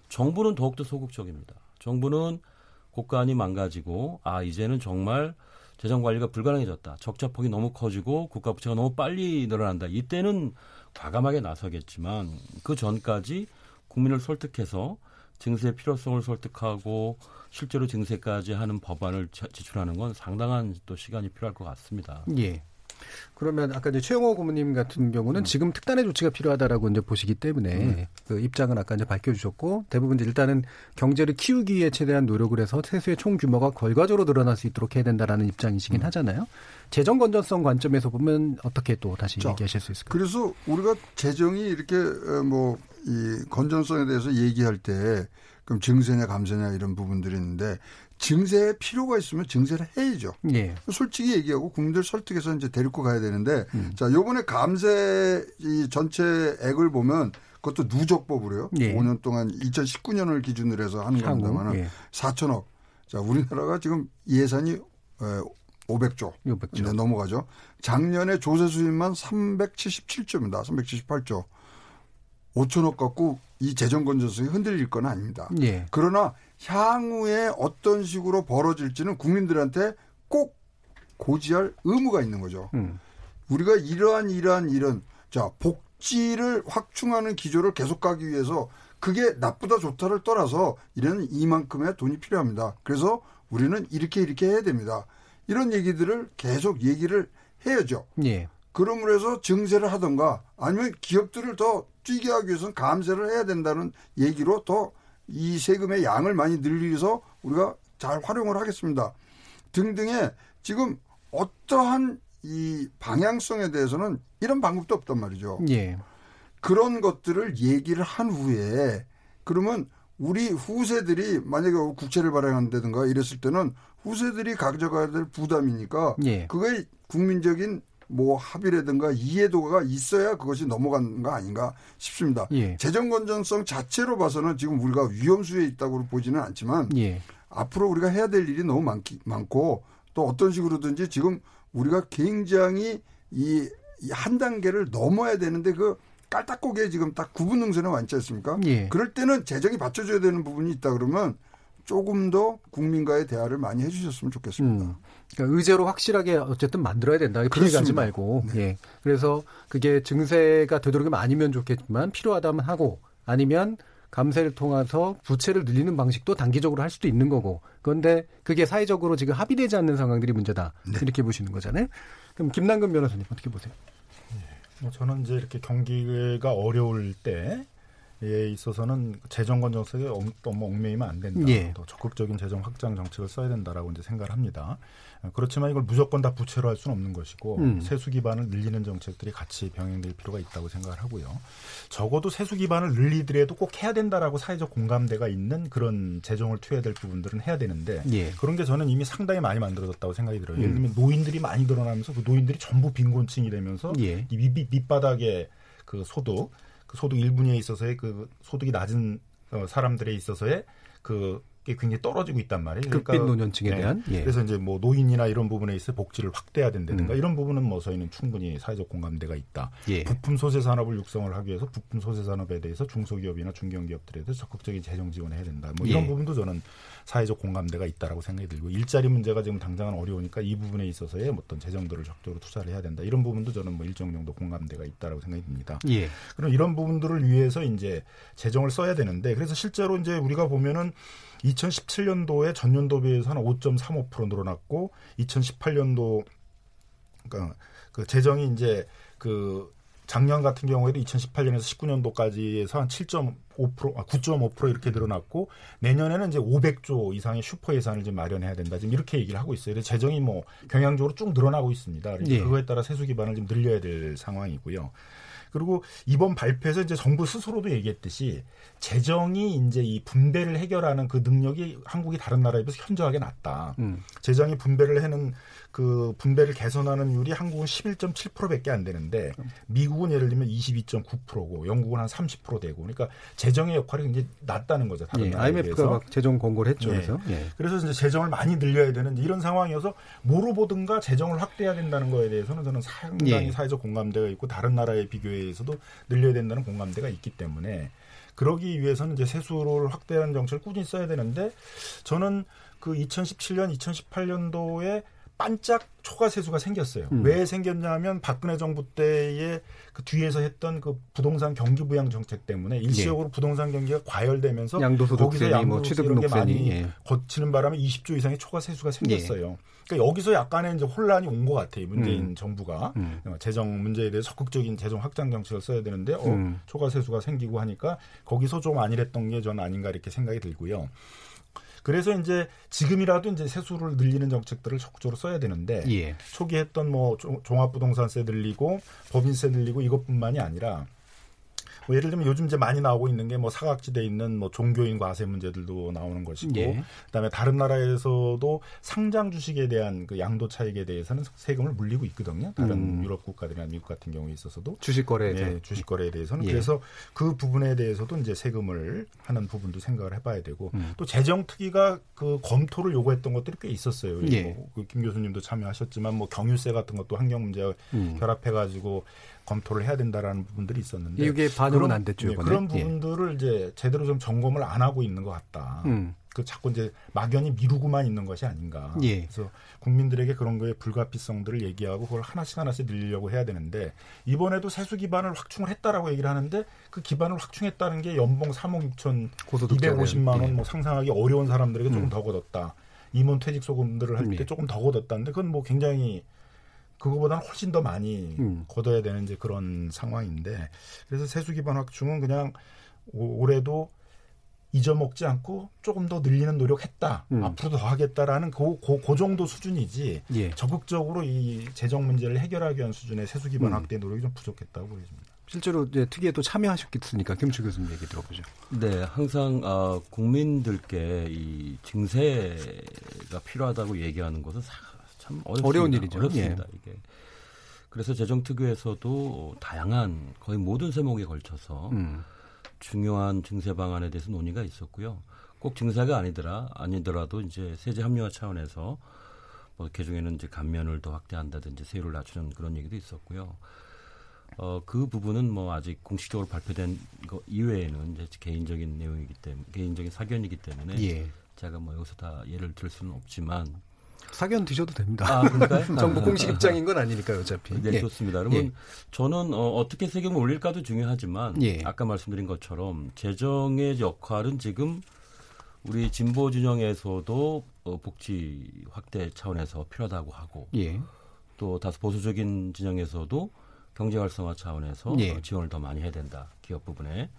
정부는 더욱더 소극적입니다. 정부는 국간이 망가지고 아 이제는 정말 재정 관리가 불가능해졌다. 적자폭이 너무 커지고 국가 부채가 너무 빨리 늘어난다. 이때는 과감하게 나서겠지만 그 전까지 국민을 설득해서 증세의 필요성을 설득하고 실제로 증세까지 하는 법안을 자- 지출하는 건 상당한 또 시간이 필요할 것 같습니다. 예. 그러면 아까 이제 최영호 고모님 같은 경우는 지금 특단의 조치가 필요하다라고 이제 보시기 때문에 그 입장은 아까 이제 밝혀주셨고 대부분 이제 일단은 경제를 키우기 위해 최대한 노력을 해서 세수의 총 규모가 결과적으로 늘어날 수 있도록 해야 된다라는 입장이시긴 하잖아요. 재정 건전성 관점에서 보면 어떻게 또 다시 자, 얘기하실 수 있을까요? 그래서 우리가 재정이 이렇게 뭐 이 건전성에 대해서 얘기할 때 그럼 증세냐 감세냐 이런 부분들이 있는데 증세에 필요가 있으면 증세를 해야죠. 예. 솔직히 얘기하고 국민들 설득해서 이제 데리고 가야 되는데 음. 자 요번에 감세 이 전체액을 보면 그것도 누적법으로요. 예. 5년 동안 2019년을 기준으로 해서 하는 향후, 겁니다만 예. 4천억. 자 우리나라가 지금 예산이 에, 500조. 500조. 네, 넘어가죠. 작년에 조세 수입만 377조입니다. 378조. 5천억 갖고 이 재정 건전성이 흔들릴 건 아닙니다. 예. 그러나 향후에 어떤 식으로 벌어질지는 국민들한테 꼭 고지할 의무가 있는 거죠. 음. 우리가 이러한 이러한 이런 자 복지를 확충하는 기조를 계속 가기 위해서 그게 나쁘다 좋다를 떠나서 이런 이만큼의 돈이 필요합니다. 그래서 우리는 이렇게 이렇게 해야 됩니다. 이런 얘기들을 계속 얘기를 해야죠. 예. 그러므로 해서 증세를 하던가 아니면 기업들을 더 뛰게 하기 위해서는 감세를 해야 된다는 얘기로 더 이 세금의 양을 많이 늘리서 우리가 잘 활용을 하겠습니다. 등등의 지금 어떠한 이 방향성에 대해서는 이런 방법도 없단 말이죠. 예. 그런 것들을 얘기를 한 후에 그러면 우리 후세들이 만약에 국채를 발행한다든가 이랬을 때는 후세들이 가져가야 될 부담이니까 예. 그거에 국민적인 뭐 합의라든가 이해도가 있어야 그것이 넘어가는 거 아닌가 싶습니다. 예. 재정 건전성 자체로 봐서는 지금 우리가 위험수에 있다고 보지는 않지만 예. 앞으로 우리가 해야 될 일이 너무 많기, 많고 또 어떤 식으로든지 지금 우리가 굉장히 이 한 단계를 넘어야 되는데 그 깔딱고개 지금 딱 구분 능선에 왔지 않습니까? 예. 그럴 때는 재정이 받쳐줘야 되는 부분이 있다 그러면 조금 더 국민과의 대화를 많이 해주셨으면 좋겠습니다. 음. 그러니까 의제로 확실하게 어쨌든 만들어야 된다. 피해가지 그렇습니다. 말고. 예. 그래서 그게 증세가 되도록이면 아니면 좋겠지만 필요하다면 하고 아니면 감세를 통해서 부채를 늘리는 방식도 단기적으로 할 수도 있는 거고. 그런데 그게 사회적으로 지금 합의되지 않는 상황들이 문제다. 이렇게 보시는 거잖아요. 그럼 김남근 변호사님 어떻게 보세요? 뭐 저는 이제 이렇게 경기가 어려울 때 에 있어서는 재정 건전성에 엉- 너무 얽매이면 안 된다. 예. 더 적극적인 재정 확장 정책을 써야 된다라고 이제 생각을 합니다. 어, 그렇지만 이걸 무조건 다 부채로 할 수는 없는 것이고 음. 세수 기반을 늘리는 정책들이 같이 병행될 필요가 있다고 생각을 하고요. 적어도 세수 기반을 늘리더라도 꼭 해야 된다라고 사회적 공감대가 있는 그런 재정을 투여해야 될 부분들은 해야 되는데 예. 그런 게 저는 이미 상당히 많이 만들어졌다고 생각이 들어요. 예를 음. 들면 노인들이 많이 늘어나면서 그 노인들이 전부 빈곤층이 되면서 예. 이 밑, 밑바닥에 그 소득, 그 소득 1분위에 있어서의 그 소득이 낮은 어, 사람들에 있어서의 그게 굉장히 떨어지고 있단 말이에요. 극빈 노년층에 대한, 예. 그래서 이제 뭐 노인이나 이런 부분에 있어 복지를 확대해야 된다든가 음. 이런 부분은 뭐 저희는 충분히 사회적 공감대가 있다. 예. 부품 소재 산업을 육성을 하기 위해서 부품 소재 산업에 대해서 중소기업이나 중견기업들에 대해서 적극적인 재정 지원을 해야 된다. 뭐 이런 예. 부분도 저는 사회적 공감대가 있다라고 생각이 들고 일자리 문제가 지금 당장은 어려우니까 이 부분에 있어서의 어떤 재정들을 적극적으로 투자를 해야 된다. 이런 부분도 저는 뭐 일정 정도 공감대가 있다라고 생각이 듭니다. 예. 그럼 이런 부분들을 위해서 이제 재정을 써야 되는데 그래서 실제로 이제 우리가 보면은 2017년도에 전년도 비해서 한 5.35% 늘어났고 2018년도 그러니까 그 재정이 이제 그 작년 같은 경우에도 2018년에서 19년도까지에서 한 7.5%, 아, 9.5% 이렇게 늘어났고 내년에는 이제 500조 이상의 슈퍼 예산을 좀 마련해야 된다. 지금 이렇게 얘기를 하고 있어요. 그래서 재정이 뭐 경향적으로 쭉 늘어나고 있습니다. 그러니까 예. 그거에 따라 세수 기반을 좀 늘려야 될 상황이고요. 그리고 이번 발표에서 이제 정부 스스로도 얘기했듯이 재정이 이제 이 분배를 해결하는 그 능력이 한국이 다른 나라에 비해서 현저하게 낮다. 음. 재정이 분배를 해는 그 분배를 개선하는 율이 한국은 11.7%밖에 안 되는데 미국은 예를 들면 22.9%고 영국은 한 30% 되고 그러니까 재정의 역할이 굉장히 낮다는 거죠. 다른 예. IMF가 비해서. 막 재정 권고를 했죠. 예. 그래서. 예. 그래서 이제 재정을 많이 늘려야 되는 이런 상황이어서 뭐로 보든가 재정을 확대해야 된다는 거에 대해서는 저는 상당히 예. 사회적 공감대가 있고 다른 나라에 비교해서도 늘려야 된다는 공감대가 있기 때문에 그러기 위해서는 이제 세수를 확대하는 정책을 꾸준히 써야 되는데 저는 그 2017년, 2018년도에 반짝 초과 세수가 생겼어요. 음. 왜 생겼냐면 박근혜 정부 때에 그 뒤에서 했던 그 부동산 경기 부양 정책 때문에 일시적으로 부동산 경기가 과열되면서 예. 거기서 뭐 양도소득세 취득 이런 게 많이 예. 거치는 바람에 20조 이상의 초과 세수가 생겼어요. 그러니까 여기서 약간의 이제 혼란이 온 것 같아요. 문재인 음. 정부가 음. 어, 재정 문제에 대해서 적극적인 재정 확장 정책을 써야 되는데 어, 음. 초과 세수가 생기고 하니까 거기서 좀 안일했던 게 저는 아닌가 이렇게 생각이 들고요. 그래서 이제 지금이라도 이제 세수를 늘리는 정책들을 적극적으로 써야 되는데 예. 초기 했던 뭐 조- 종합부동산세 늘리고 법인세 늘리고 이것뿐만이 아니라 뭐 예를 들면 요즘 이제 많이 나오고 있는 게 뭐 사각지대에 있는 뭐 종교인 과세 문제들도 나오는 것이고 예. 그다음에 다른 나라에서도 상장 주식에 대한 그 양도 차익에 대해서는 세금을 물리고 있거든요. 다른 음. 유럽 국가들이나 미국 같은 경우에 있어서도 주식 거래에 예, 대해. 주식 거래에 대해서는 예. 그래서 그 부분에 대해서도 이제 세금을 하는 부분도 생각을 해봐야 되고 음. 또 재정 특위가 그 검토를 요구했던 것들이 꽤 있었어요. 예. 뭐, 그김 교수님도 참여하셨지만 뭐 경유세 같은 것도 환경 문제와 음. 결합해가지고 검토를 해야 된다라는 부분들이 있었는데 이게 반영은 안 됐죠, 예, 이번에. 그런 예. 부분들을 이제 제대로 좀 점검을 안 하고 있는 것 같다. 음. 그 자꾸 이제 막연히 미루고만 있는 것이 아닌가. 예. 그래서 국민들에게 그런 거에 불가피성들을 얘기하고 그걸 하나씩 하나씩 늘리려고 해야 되는데 이번에도 세수 기반을 확충을 했다라고 얘기를 하는데 그 기반을 확충했다는 게 연봉 3억 6천 고소득자는, 250만 원 예. 뭐 상상하기 어려운 사람들에게 조금 음. 더 걷었다. 임원 퇴직 소금들을 할때 예. 조금 더 걷었다는데 그건 뭐 굉장히 그거보다는 훨씬 더 많이 음. 걷어야 되는 이제 그런 상황인데 그래서 세수 기반 확충은 그냥 오- 올해도 잊어먹지 않고 조금 더 늘리는 노력했다. 음. 앞으로도 더 하겠다라는 그, 그, 그 정도 수준이지 예. 적극적으로 이 재정 문제를 해결하기 위한 수준의 세수 기반 음. 확대 노력이 좀 부족했다고 보여집니다. 실제로 이제 특위에도 참여하셨겠으니까 김치 교수님 얘기 들어보죠. 네, 항상 아, 국민들께 이 증세가 필요하다고 얘기하는 것은 사- 참 어렵습니다. 어려운 일이죠. 어렵습니다. 예. 이게 그래서 재정특위에서도 다양한 거의 모든 세목에 걸쳐서 음. 중요한 증세 방안에 대해서 논의가 있었고요. 꼭 증세가 아니더라 아니더라도 이제 세제 합리화 차원에서 뭐 개중에는 이제 감면을 더 확대한다든지 세율을 낮추는 그런 얘기도 있었고요. 어, 그 부분은 뭐 아직 공식적으로 발표된 거 이외에는 이제 개인적인 내용이기 때문에 개인적인 사견이기 때문에 예. 제가 뭐 여기서 다 예를 들 수는 없지만 사견 드셔도 됩니다. 아, 그럴까요? 정부 아. 공식 입장인 건 아니니까요, 어차피. 네, 예. 좋습니다. 그러면 예. 저는 어, 어떻게 세금을 올릴까도 중요하지만 예. 아까 말씀드린 것처럼 재정의 역할은 지금 우리 진보 진영에서도 어, 복지 확대 차원에서 필요하다고 하고 예. 또 다소 보수적인 진영에서도 경제 활성화 차원에서 예. 어, 지원을 더 많이 해야 된다 기업 부분에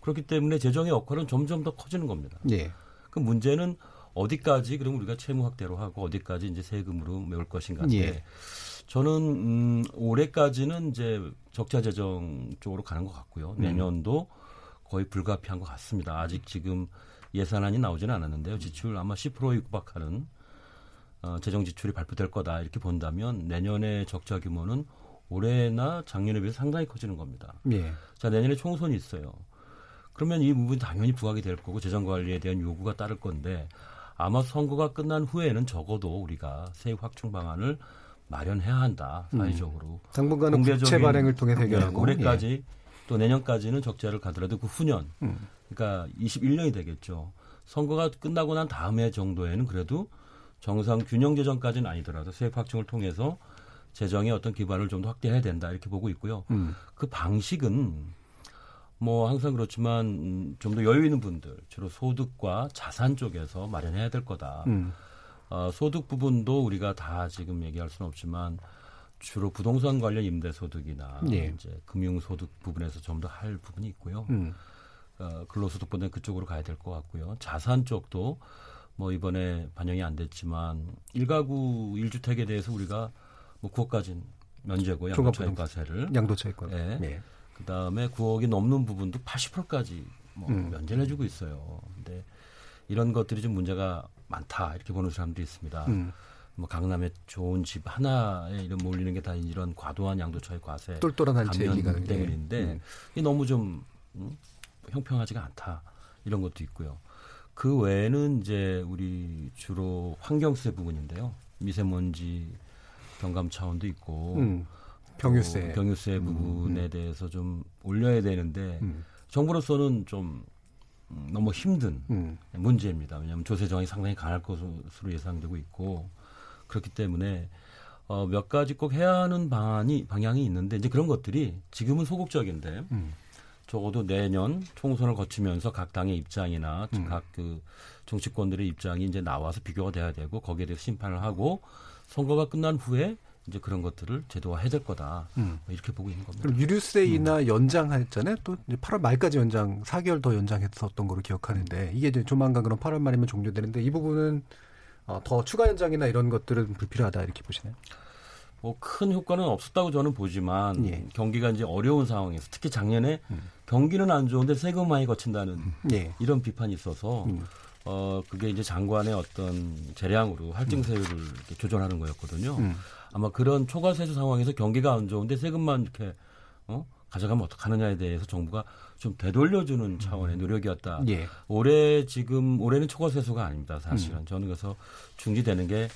그렇기 때문에 재정의 역할은 점점 더 커지는 겁니다. 예. 그 문제는 어디까지 그럼 우리가 채무 확대로 하고 어디까지 이제 세금으로 메울 것인가. 예. 저는 음, 올해까지는 이제 적자 재정 쪽으로 가는 것 같고요. 음. 내년도 거의 불가피한 것 같습니다. 아직 지금 예산안이 나오지는 않았는데요. 지출 아마 10%에 육박하는 어, 재정 지출이 발표될 거다 이렇게 본다면 내년의 적자 규모는 올해나 작년에 비해서 상당히 커지는 겁니다. 예. 자 내년에 총선이 있어요. 그러면 이 부분이 당연히 부각이 될 거고 재정 관리에 대한 요구가 따를 건데 아마 선거가 끝난 후에는 적어도 우리가 세액 확충 방안을 마련해야 한다 사회적으로. 음. 당분간은 국채 발행을 해결하고, 네, 올해까지 또 내년까지는 적자를 가더라도 그 후년, 음. 그러니까 21년이 되겠죠. 선거가 끝나고 난 다음해 정도에는 그래도 정상 균형 재정까지는 아니더라도 세액 확충을 통해서 재정의 어떤 기반을 좀 더 확대해야 된다 이렇게 보고 있고요. 음. 그 방식은 뭐 항상 그렇지만 음, 좀더 여유 있는 분들 주로 소득과 자산 쪽에서 마련해야 될 거다. 음. 어, 소득 부분도 우리가 다 지금 얘기할 수는 없지만 주로 부동산 관련 임대 소득이나 예. 이제 금융 소득 부분에서 좀 더 할 부분이 있고요. 음. 어, 근로소득보다는 그쪽으로 가야 될 것 같고요. 자산 쪽도 뭐 이번에 반영이 안 됐지만 일가구 일주택에 대해서 우리가 뭐 9억까지는 면제고 양도차익과세를 양도차익과. 예. 네. 그 다음에 9억이 넘는 부분도 80%까지 뭐 음. 면제를 해주고 있어요. 근데 이런 것들이 좀 문제가 많다 이렇게 보는 사람들이 있습니다. 음. 뭐 강남에 좋은 집 하나에 이런 몰리는 게 다 이런 과도한 양도차익 과세, 똘똘한 감면 때문인데 음. 이게 너무 좀 음, 형평하지가 않다 이런 것도 있고요. 그 외에는 이제 우리 주로 환경세 부분인데요. 미세먼지 경감 차원도 있고 음. 병유세. 또 병유세 부분에 대해서 좀 올려야 되는데 음. 정부로서는 좀 음, 너무 힘든 음. 문제입니다. 왜냐하면 조세 정이 상당히 강할 것으로 예상되고 있고 그렇기 때문에 어, 몇 가지 꼭 해야 하는 방안이 방향이 있는데 이제 그런 것들이 지금은 소극적인데 음. 적어도 내년 총선을 거치면서 각 당의 입장이나 음. 각그 정치권들의 입장이 이제 나와서 비교가 돼야 되고 거기에 대해서 심판을 하고 선거가 끝난 후에 이제 그런 것들을 제도화해야 될 거다 음. 뭐 이렇게 보고 있는 겁니다. 그럼 유류세이나 연장했잖아요. 또 이제 8월 말까지 연장, 4개월 더 연장했었던 거로 기억하는데 이게 이제 조만간 그럼 8월 말이면 종료되는데 이 부분은 어, 더 추가 연장이나 이런 것들은 불필요하다 이렇게 보시나요? 뭐 큰 효과는 없었다고 저는 보지만 예. 경기가 이제 어려운 상황에서 특히 작년에 경기는 안 좋은데 세금 많이 거친다는 예. 이런 비판이 있어서 음. 어 그게 이제 장관의 어떤 재량으로 할증세율을 이렇게 조정하는 거였거든요. 음. 아마 그런 초과 세수 상황에서 경기가 안 좋은데 세금만 이렇게 어 가져가면 어떡하느냐에 대해서 정부가 좀 되돌려주는 차원의 노력이었다. 예. 올해 지금 올해는 초과 세수가 아닙니다. 사실은 저는 그래서 중지되는 게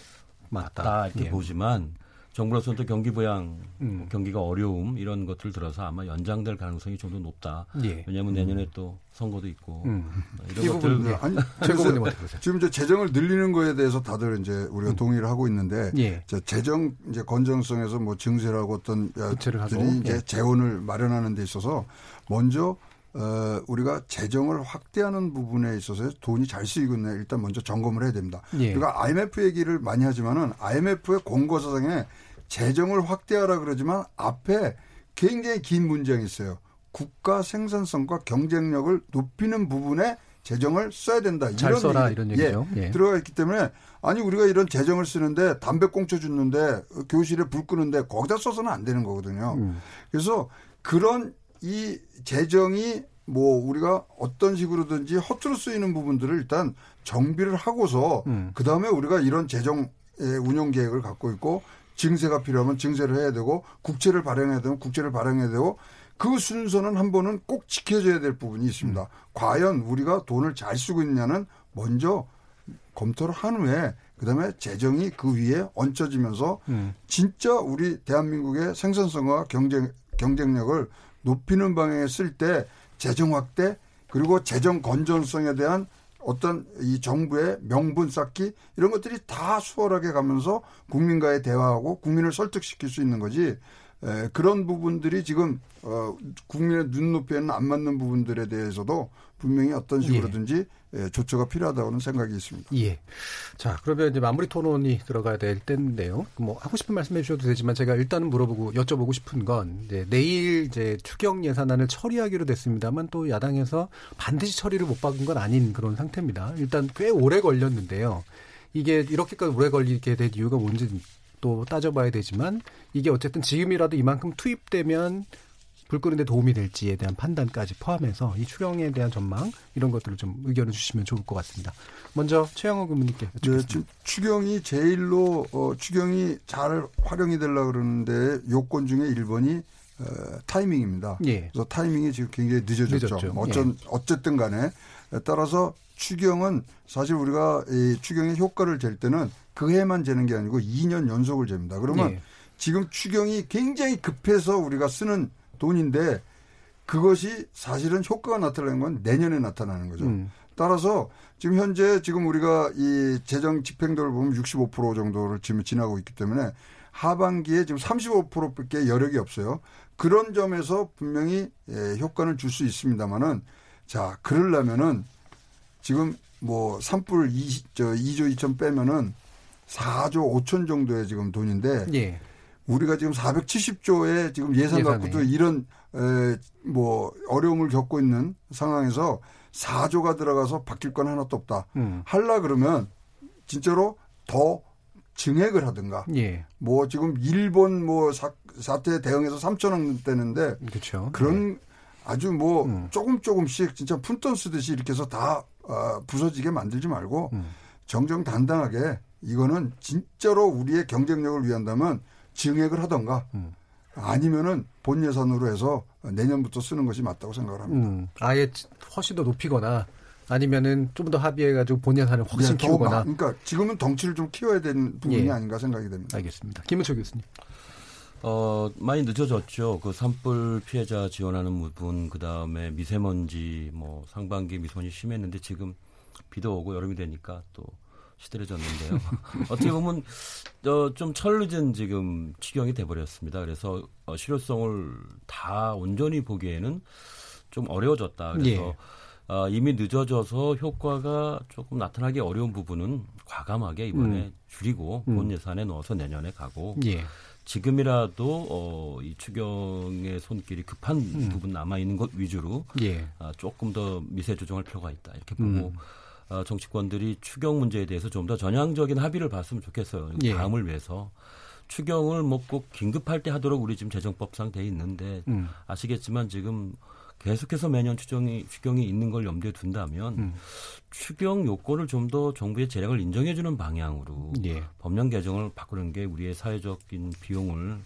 맞다. 맞다 이렇게 예. 보지만 정부로서는 또 경기 부양, 음. 경기가 어려움 이런 것들 들어서 아마 연장될 가능성이 좀 더 높다. 예. 왜냐하면 내년에 또 선거도 있고 음. 이런 이 것들 부분들 아니 그래서 어떻게 보세요? 지금 이제 재정을 늘리는 거에 대해서 다들 이제 우리가 동의를 하고 있는데 예. 저 재정 이제 건전성에서 뭐 증세라고 어떤 부채를 하고, 이제 예. 재원을 마련하는 데 있어서 먼저 어, 우리가 재정을 확대하는 부분에 있어서 돈이 잘 쓰이고 있나 일단 먼저 점검을 해야 됩니다. 예. 우리가 IMF 얘기를 많이 하지만은 IMF의 공고사상에 재정을 확대하라 그러지만 앞에 굉장히 긴 문장이 있어요. 국가 생산성과 경쟁력을 높이는 부분에 재정을 써야 된다. 잘 써라, 얘기- 이런 얘기죠. 예, 예. 들어가 있기 때문에 아니 우리가 이런 재정을 쓰는데 담배 공짜 줬는데 교실에 불 끄는데 거기다 써서는 안 되는 거거든요. 음. 그래서 그런 이 재정이 뭐 우리가 어떤 식으로든지 허투루 쓰이는 부분들을 일단 정비를 하고서 음. 그 다음에 우리가 이런 재정 운용 계획을 갖고 있고 증세가 필요하면 증세를 해야 되고 국채를 발행해야 되면 국채를 발행해야 되고 그 순서는 한 번은 꼭 지켜져야 될 부분이 있습니다. 음. 과연 우리가 돈을 잘 쓰고 있냐는 먼저 검토를 한 후에 그다음에 재정이 그 위에 얹혀지면서 음. 진짜 우리 대한민국의 생산성과 경쟁 경쟁력을 높이는 방향에 쓸 때 재정 확대 그리고 재정 건전성에 대한 어떤 이 정부의 명분 쌓기 이런 것들이 다 수월하게 가면서 국민과의 대화하고 국민을 설득시킬 수 있는 거지. 에, 그런 부분들이 지금 어, 국민의 눈높이에는 안 맞는 부분들에 대해서도 분명히 어떤 식으로든지 예, 조처가 필요하다고는 생각이 있습니다. 예. 자, 그러면 이제 마무리 토론이 들어가야 될 때인데요. 뭐 하고 싶은 말씀해 주셔도 되지만 제가 일단은 물어보고 여쭤보고 싶은 건 이제 내일 이제 추경 예산안을 처리하기로 됐습니다만 또 야당에서 반드시 처리를 못 받은 건 아닌 그런 상태입니다. 일단 꽤 오래 걸렸는데요. 이게 이렇게까지 오래 걸리게 된 이유가 뭔지 또 따져봐야 되지만 이게 어쨌든 지금이라도 이만큼 투입되면 불 끄는데 도움이 될지에 대한 판단까지 포함해서 이 추경에 대한 전망 이런 것들을 좀 의견을 주시면 좋을 것 같습니다. 먼저 최영호 교수님께 네, 여쭙겠습니다. 지금 추경이 제일로 어, 추경이 잘 활용이 되려고 그러는데 요건 중에 1번이 어, 타이밍입니다. 예. 그래서 타이밍이 지금 굉장히 늦어졌죠. 늦었죠. 뭐 어쩐, 예. 어쨌든 간에 따라서 추경은 사실 우리가 이 추경의 효과를 잴 때는 그 해만 재는 게 아니고 2년 연속을 잽니다. 그러면 예. 지금 추경이 굉장히 급해서 우리가 쓰는 돈인데 그것이 사실은 효과가 나타나는 건 내년에 나타나는 거죠. 음. 따라서 지금 현재 지금 우리가 이 재정 집행도를 보면 65% 정도를 지금 지나고 있기 때문에 하반기에 지금 35%밖에 여력이 없어요. 그런 점에서 분명히 예, 효과는 줄 수 있습니다만은 자 그러려면은 지금 뭐 산불 2, 저 2조 2천 빼면은 4조 5천 정도의 지금 돈인데 예. 우리가 지금 470조의 지금 예산 예산에. 갖고도 이런 에, 뭐 어려움을 겪고 있는 상황에서 4조가 들어가서 바뀔 건 하나도 없다. 음. 할라 그러면 진짜로 더 증액을 하든가. 예. 뭐 지금 일본 뭐 사, 사태에 대응해서 3천 원 되는데 그렇죠. 그런 아주 뭐 음. 조금 조금씩 진짜 푼돈 쓰듯이 이렇게 해서 다 어, 부서지게 만들지 말고 음. 정정당당하게 이거는 진짜로 우리의 경쟁력을 위한다면 증액을 하던가 음. 아니면은 본 예산으로 해서 내년부터 쓰는 것이 맞다고 생각을 합니다. 음, 아예 훨씬 더 높이거나 아니면은 좀 더 합의해가지고 본 예산을 훨씬 네, 더 키우거나. 마- 그러니까 지금은 덩치를 좀 키워야 되는 부분이 예. 아닌가 생각이 됩니다. 알겠습니다. 김은철 교수님. 어, 많이 늦어졌죠. 그 산불 피해자 지원하는 부분, 그 다음에 미세먼지, 뭐, 상반기 미세먼지 심했는데 지금 비도 오고 여름이 되니까 또 시들해졌는데요. 어떻게 보면, 어, 좀 철늦은 지금 추경이 돼버렸습니다. 그래서 어, 실효성을 다 온전히 보기에는 좀 어려워졌다. 그래서 예. 어, 이미 늦어져서 효과가 조금 나타나기 어려운 부분은 과감하게 이번에 음. 줄이고 음. 본 예산에 넣어서 내년에 가고 예. 지금이라도 어, 이 추경의 손길이 급한 음. 부분 남아 있는 것 위주로 예. 아, 조금 더 미세 조정할 필요가 있다 이렇게 보고 음. 어, 정치권들이 추경 문제에 대해서 좀 더 전향적인 합의를 봤으면 좋겠어요. 예. 다음을 위해서 추경을 뭐 꼭 긴급할 때 하도록 우리 지금 재정법상 돼 있는데 음. 아시겠지만 지금 계속해서 매년 추경이 추경이 있는 걸 염두에 둔다면 음. 추경 요건을 좀 더 정부의 재량을 인정해주는 방향으로 예. 법령 개정을 바꾸는 게 우리의 사회적인 비용을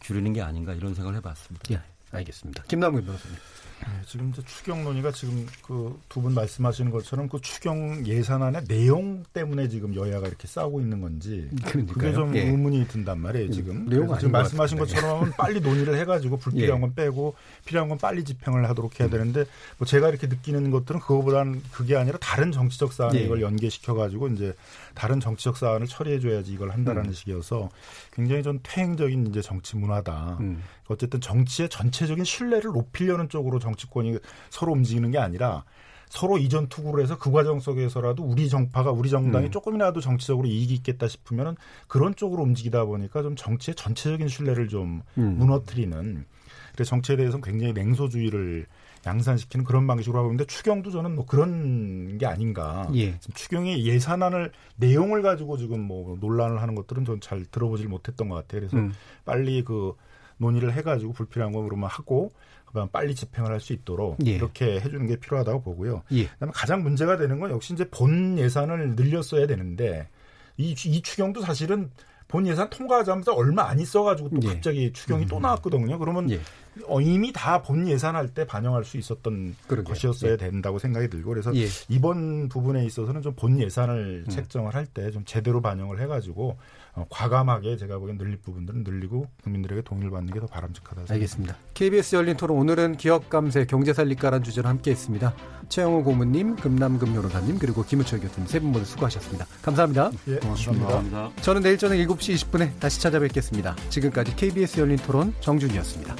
줄이는 게 아닌가 이런 생각을 해봤습니다. 예. 알겠습니다. 김남근 변호사님. 네, 지금 이제 추경 논의가 지금 그 두 분 말씀하시는 것처럼 그 추경 예산안의 내용 때문에 지금 여야가 이렇게 싸우고 있는 건지 그러니까요. 그게 좀 예. 의문이 든단 말이에요 지금. 음, 그래서 아닌 지금 것 말씀하신 같은데. 것처럼 빨리 논의를 해가지고 불필요한 예. 건 빼고 필요한 건 빨리 집행을 하도록 해야 되는데 뭐 제가 이렇게 느끼는 것들은 그거보다는 그게 아니라 다른 정치적 사안에 예. 이걸 연계시켜가지고 이제 다른 정치적 사안을 처리해줘야지 이걸 한다라는 음. 식이어서 굉장히 좀 퇴행적인 이제 정치 문화다. 음. 어쨌든 정치의 전체적인 신뢰를 높이려는 쪽으로 정 치권이 서로 움직이는 게 아니라 서로 이전 투구를 해서 그 과정 속에서라도 우리 정파가 우리 정당이 음. 조금이라도 정치적으로 이익이 있겠다 싶으면은 그런 쪽으로 움직이다 보니까 좀 정치의 전체적인 신뢰를 좀 음. 무너뜨리는 그래서 정치에 대해서는 굉장히 냉소주의를 양산시키는 그런 방식으로 하고 있는데 추경도 저는 뭐 그런 게 아닌가. 예. 추경이 예산안을 내용을 가지고 지금 뭐 논란을 하는 것들은 전 잘 들어보질 못했던 것 같아요. 그래서 음. 빨리 그 논의를 해가지고 불필요한 거 그러면 하고 그다음 빨리 집행을 할 수 있도록 예. 이렇게 해주는 게 필요하다고 보고요. 예. 그다음에 가장 문제가 되는 건 역시 이제 본 예산을 늘렸어야 되는데 이, 이 추경도 사실은 본 예산 통과하자마자 얼마 안 있어가지고 또 예. 갑자기 추경이 또 나왔거든요. 그러면 예. 어, 이미 다 본 예산할 때 반영할 수 있었던 그러게요. 것이었어야 예. 된다고 생각이 들고 그래서 예. 이번 부분에 있어서는 좀 본 예산을 음. 책정을 할 때 좀 제대로 반영을 해가지고 어, 과감하게 제가 보기엔 늘릴 부분들은 늘리고 국민들에게 동의를 받는 게 더 바람직하다. 알겠습니다. KBS 열린 토론 오늘은 기업 감세 경제 살리까라는 주제로 함께했습니다. 최영호 고문님, 금남금 변호사님 그리고 김우철 교수님 세 분 모두 수고하셨습니다. 감사합니다. 예, 고맙습니다. 감사합니다. 저는 내일 저녁 7시 20분에 다시 찾아뵙겠습니다. 지금까지 KBS 열린 토론 정준이었습니다.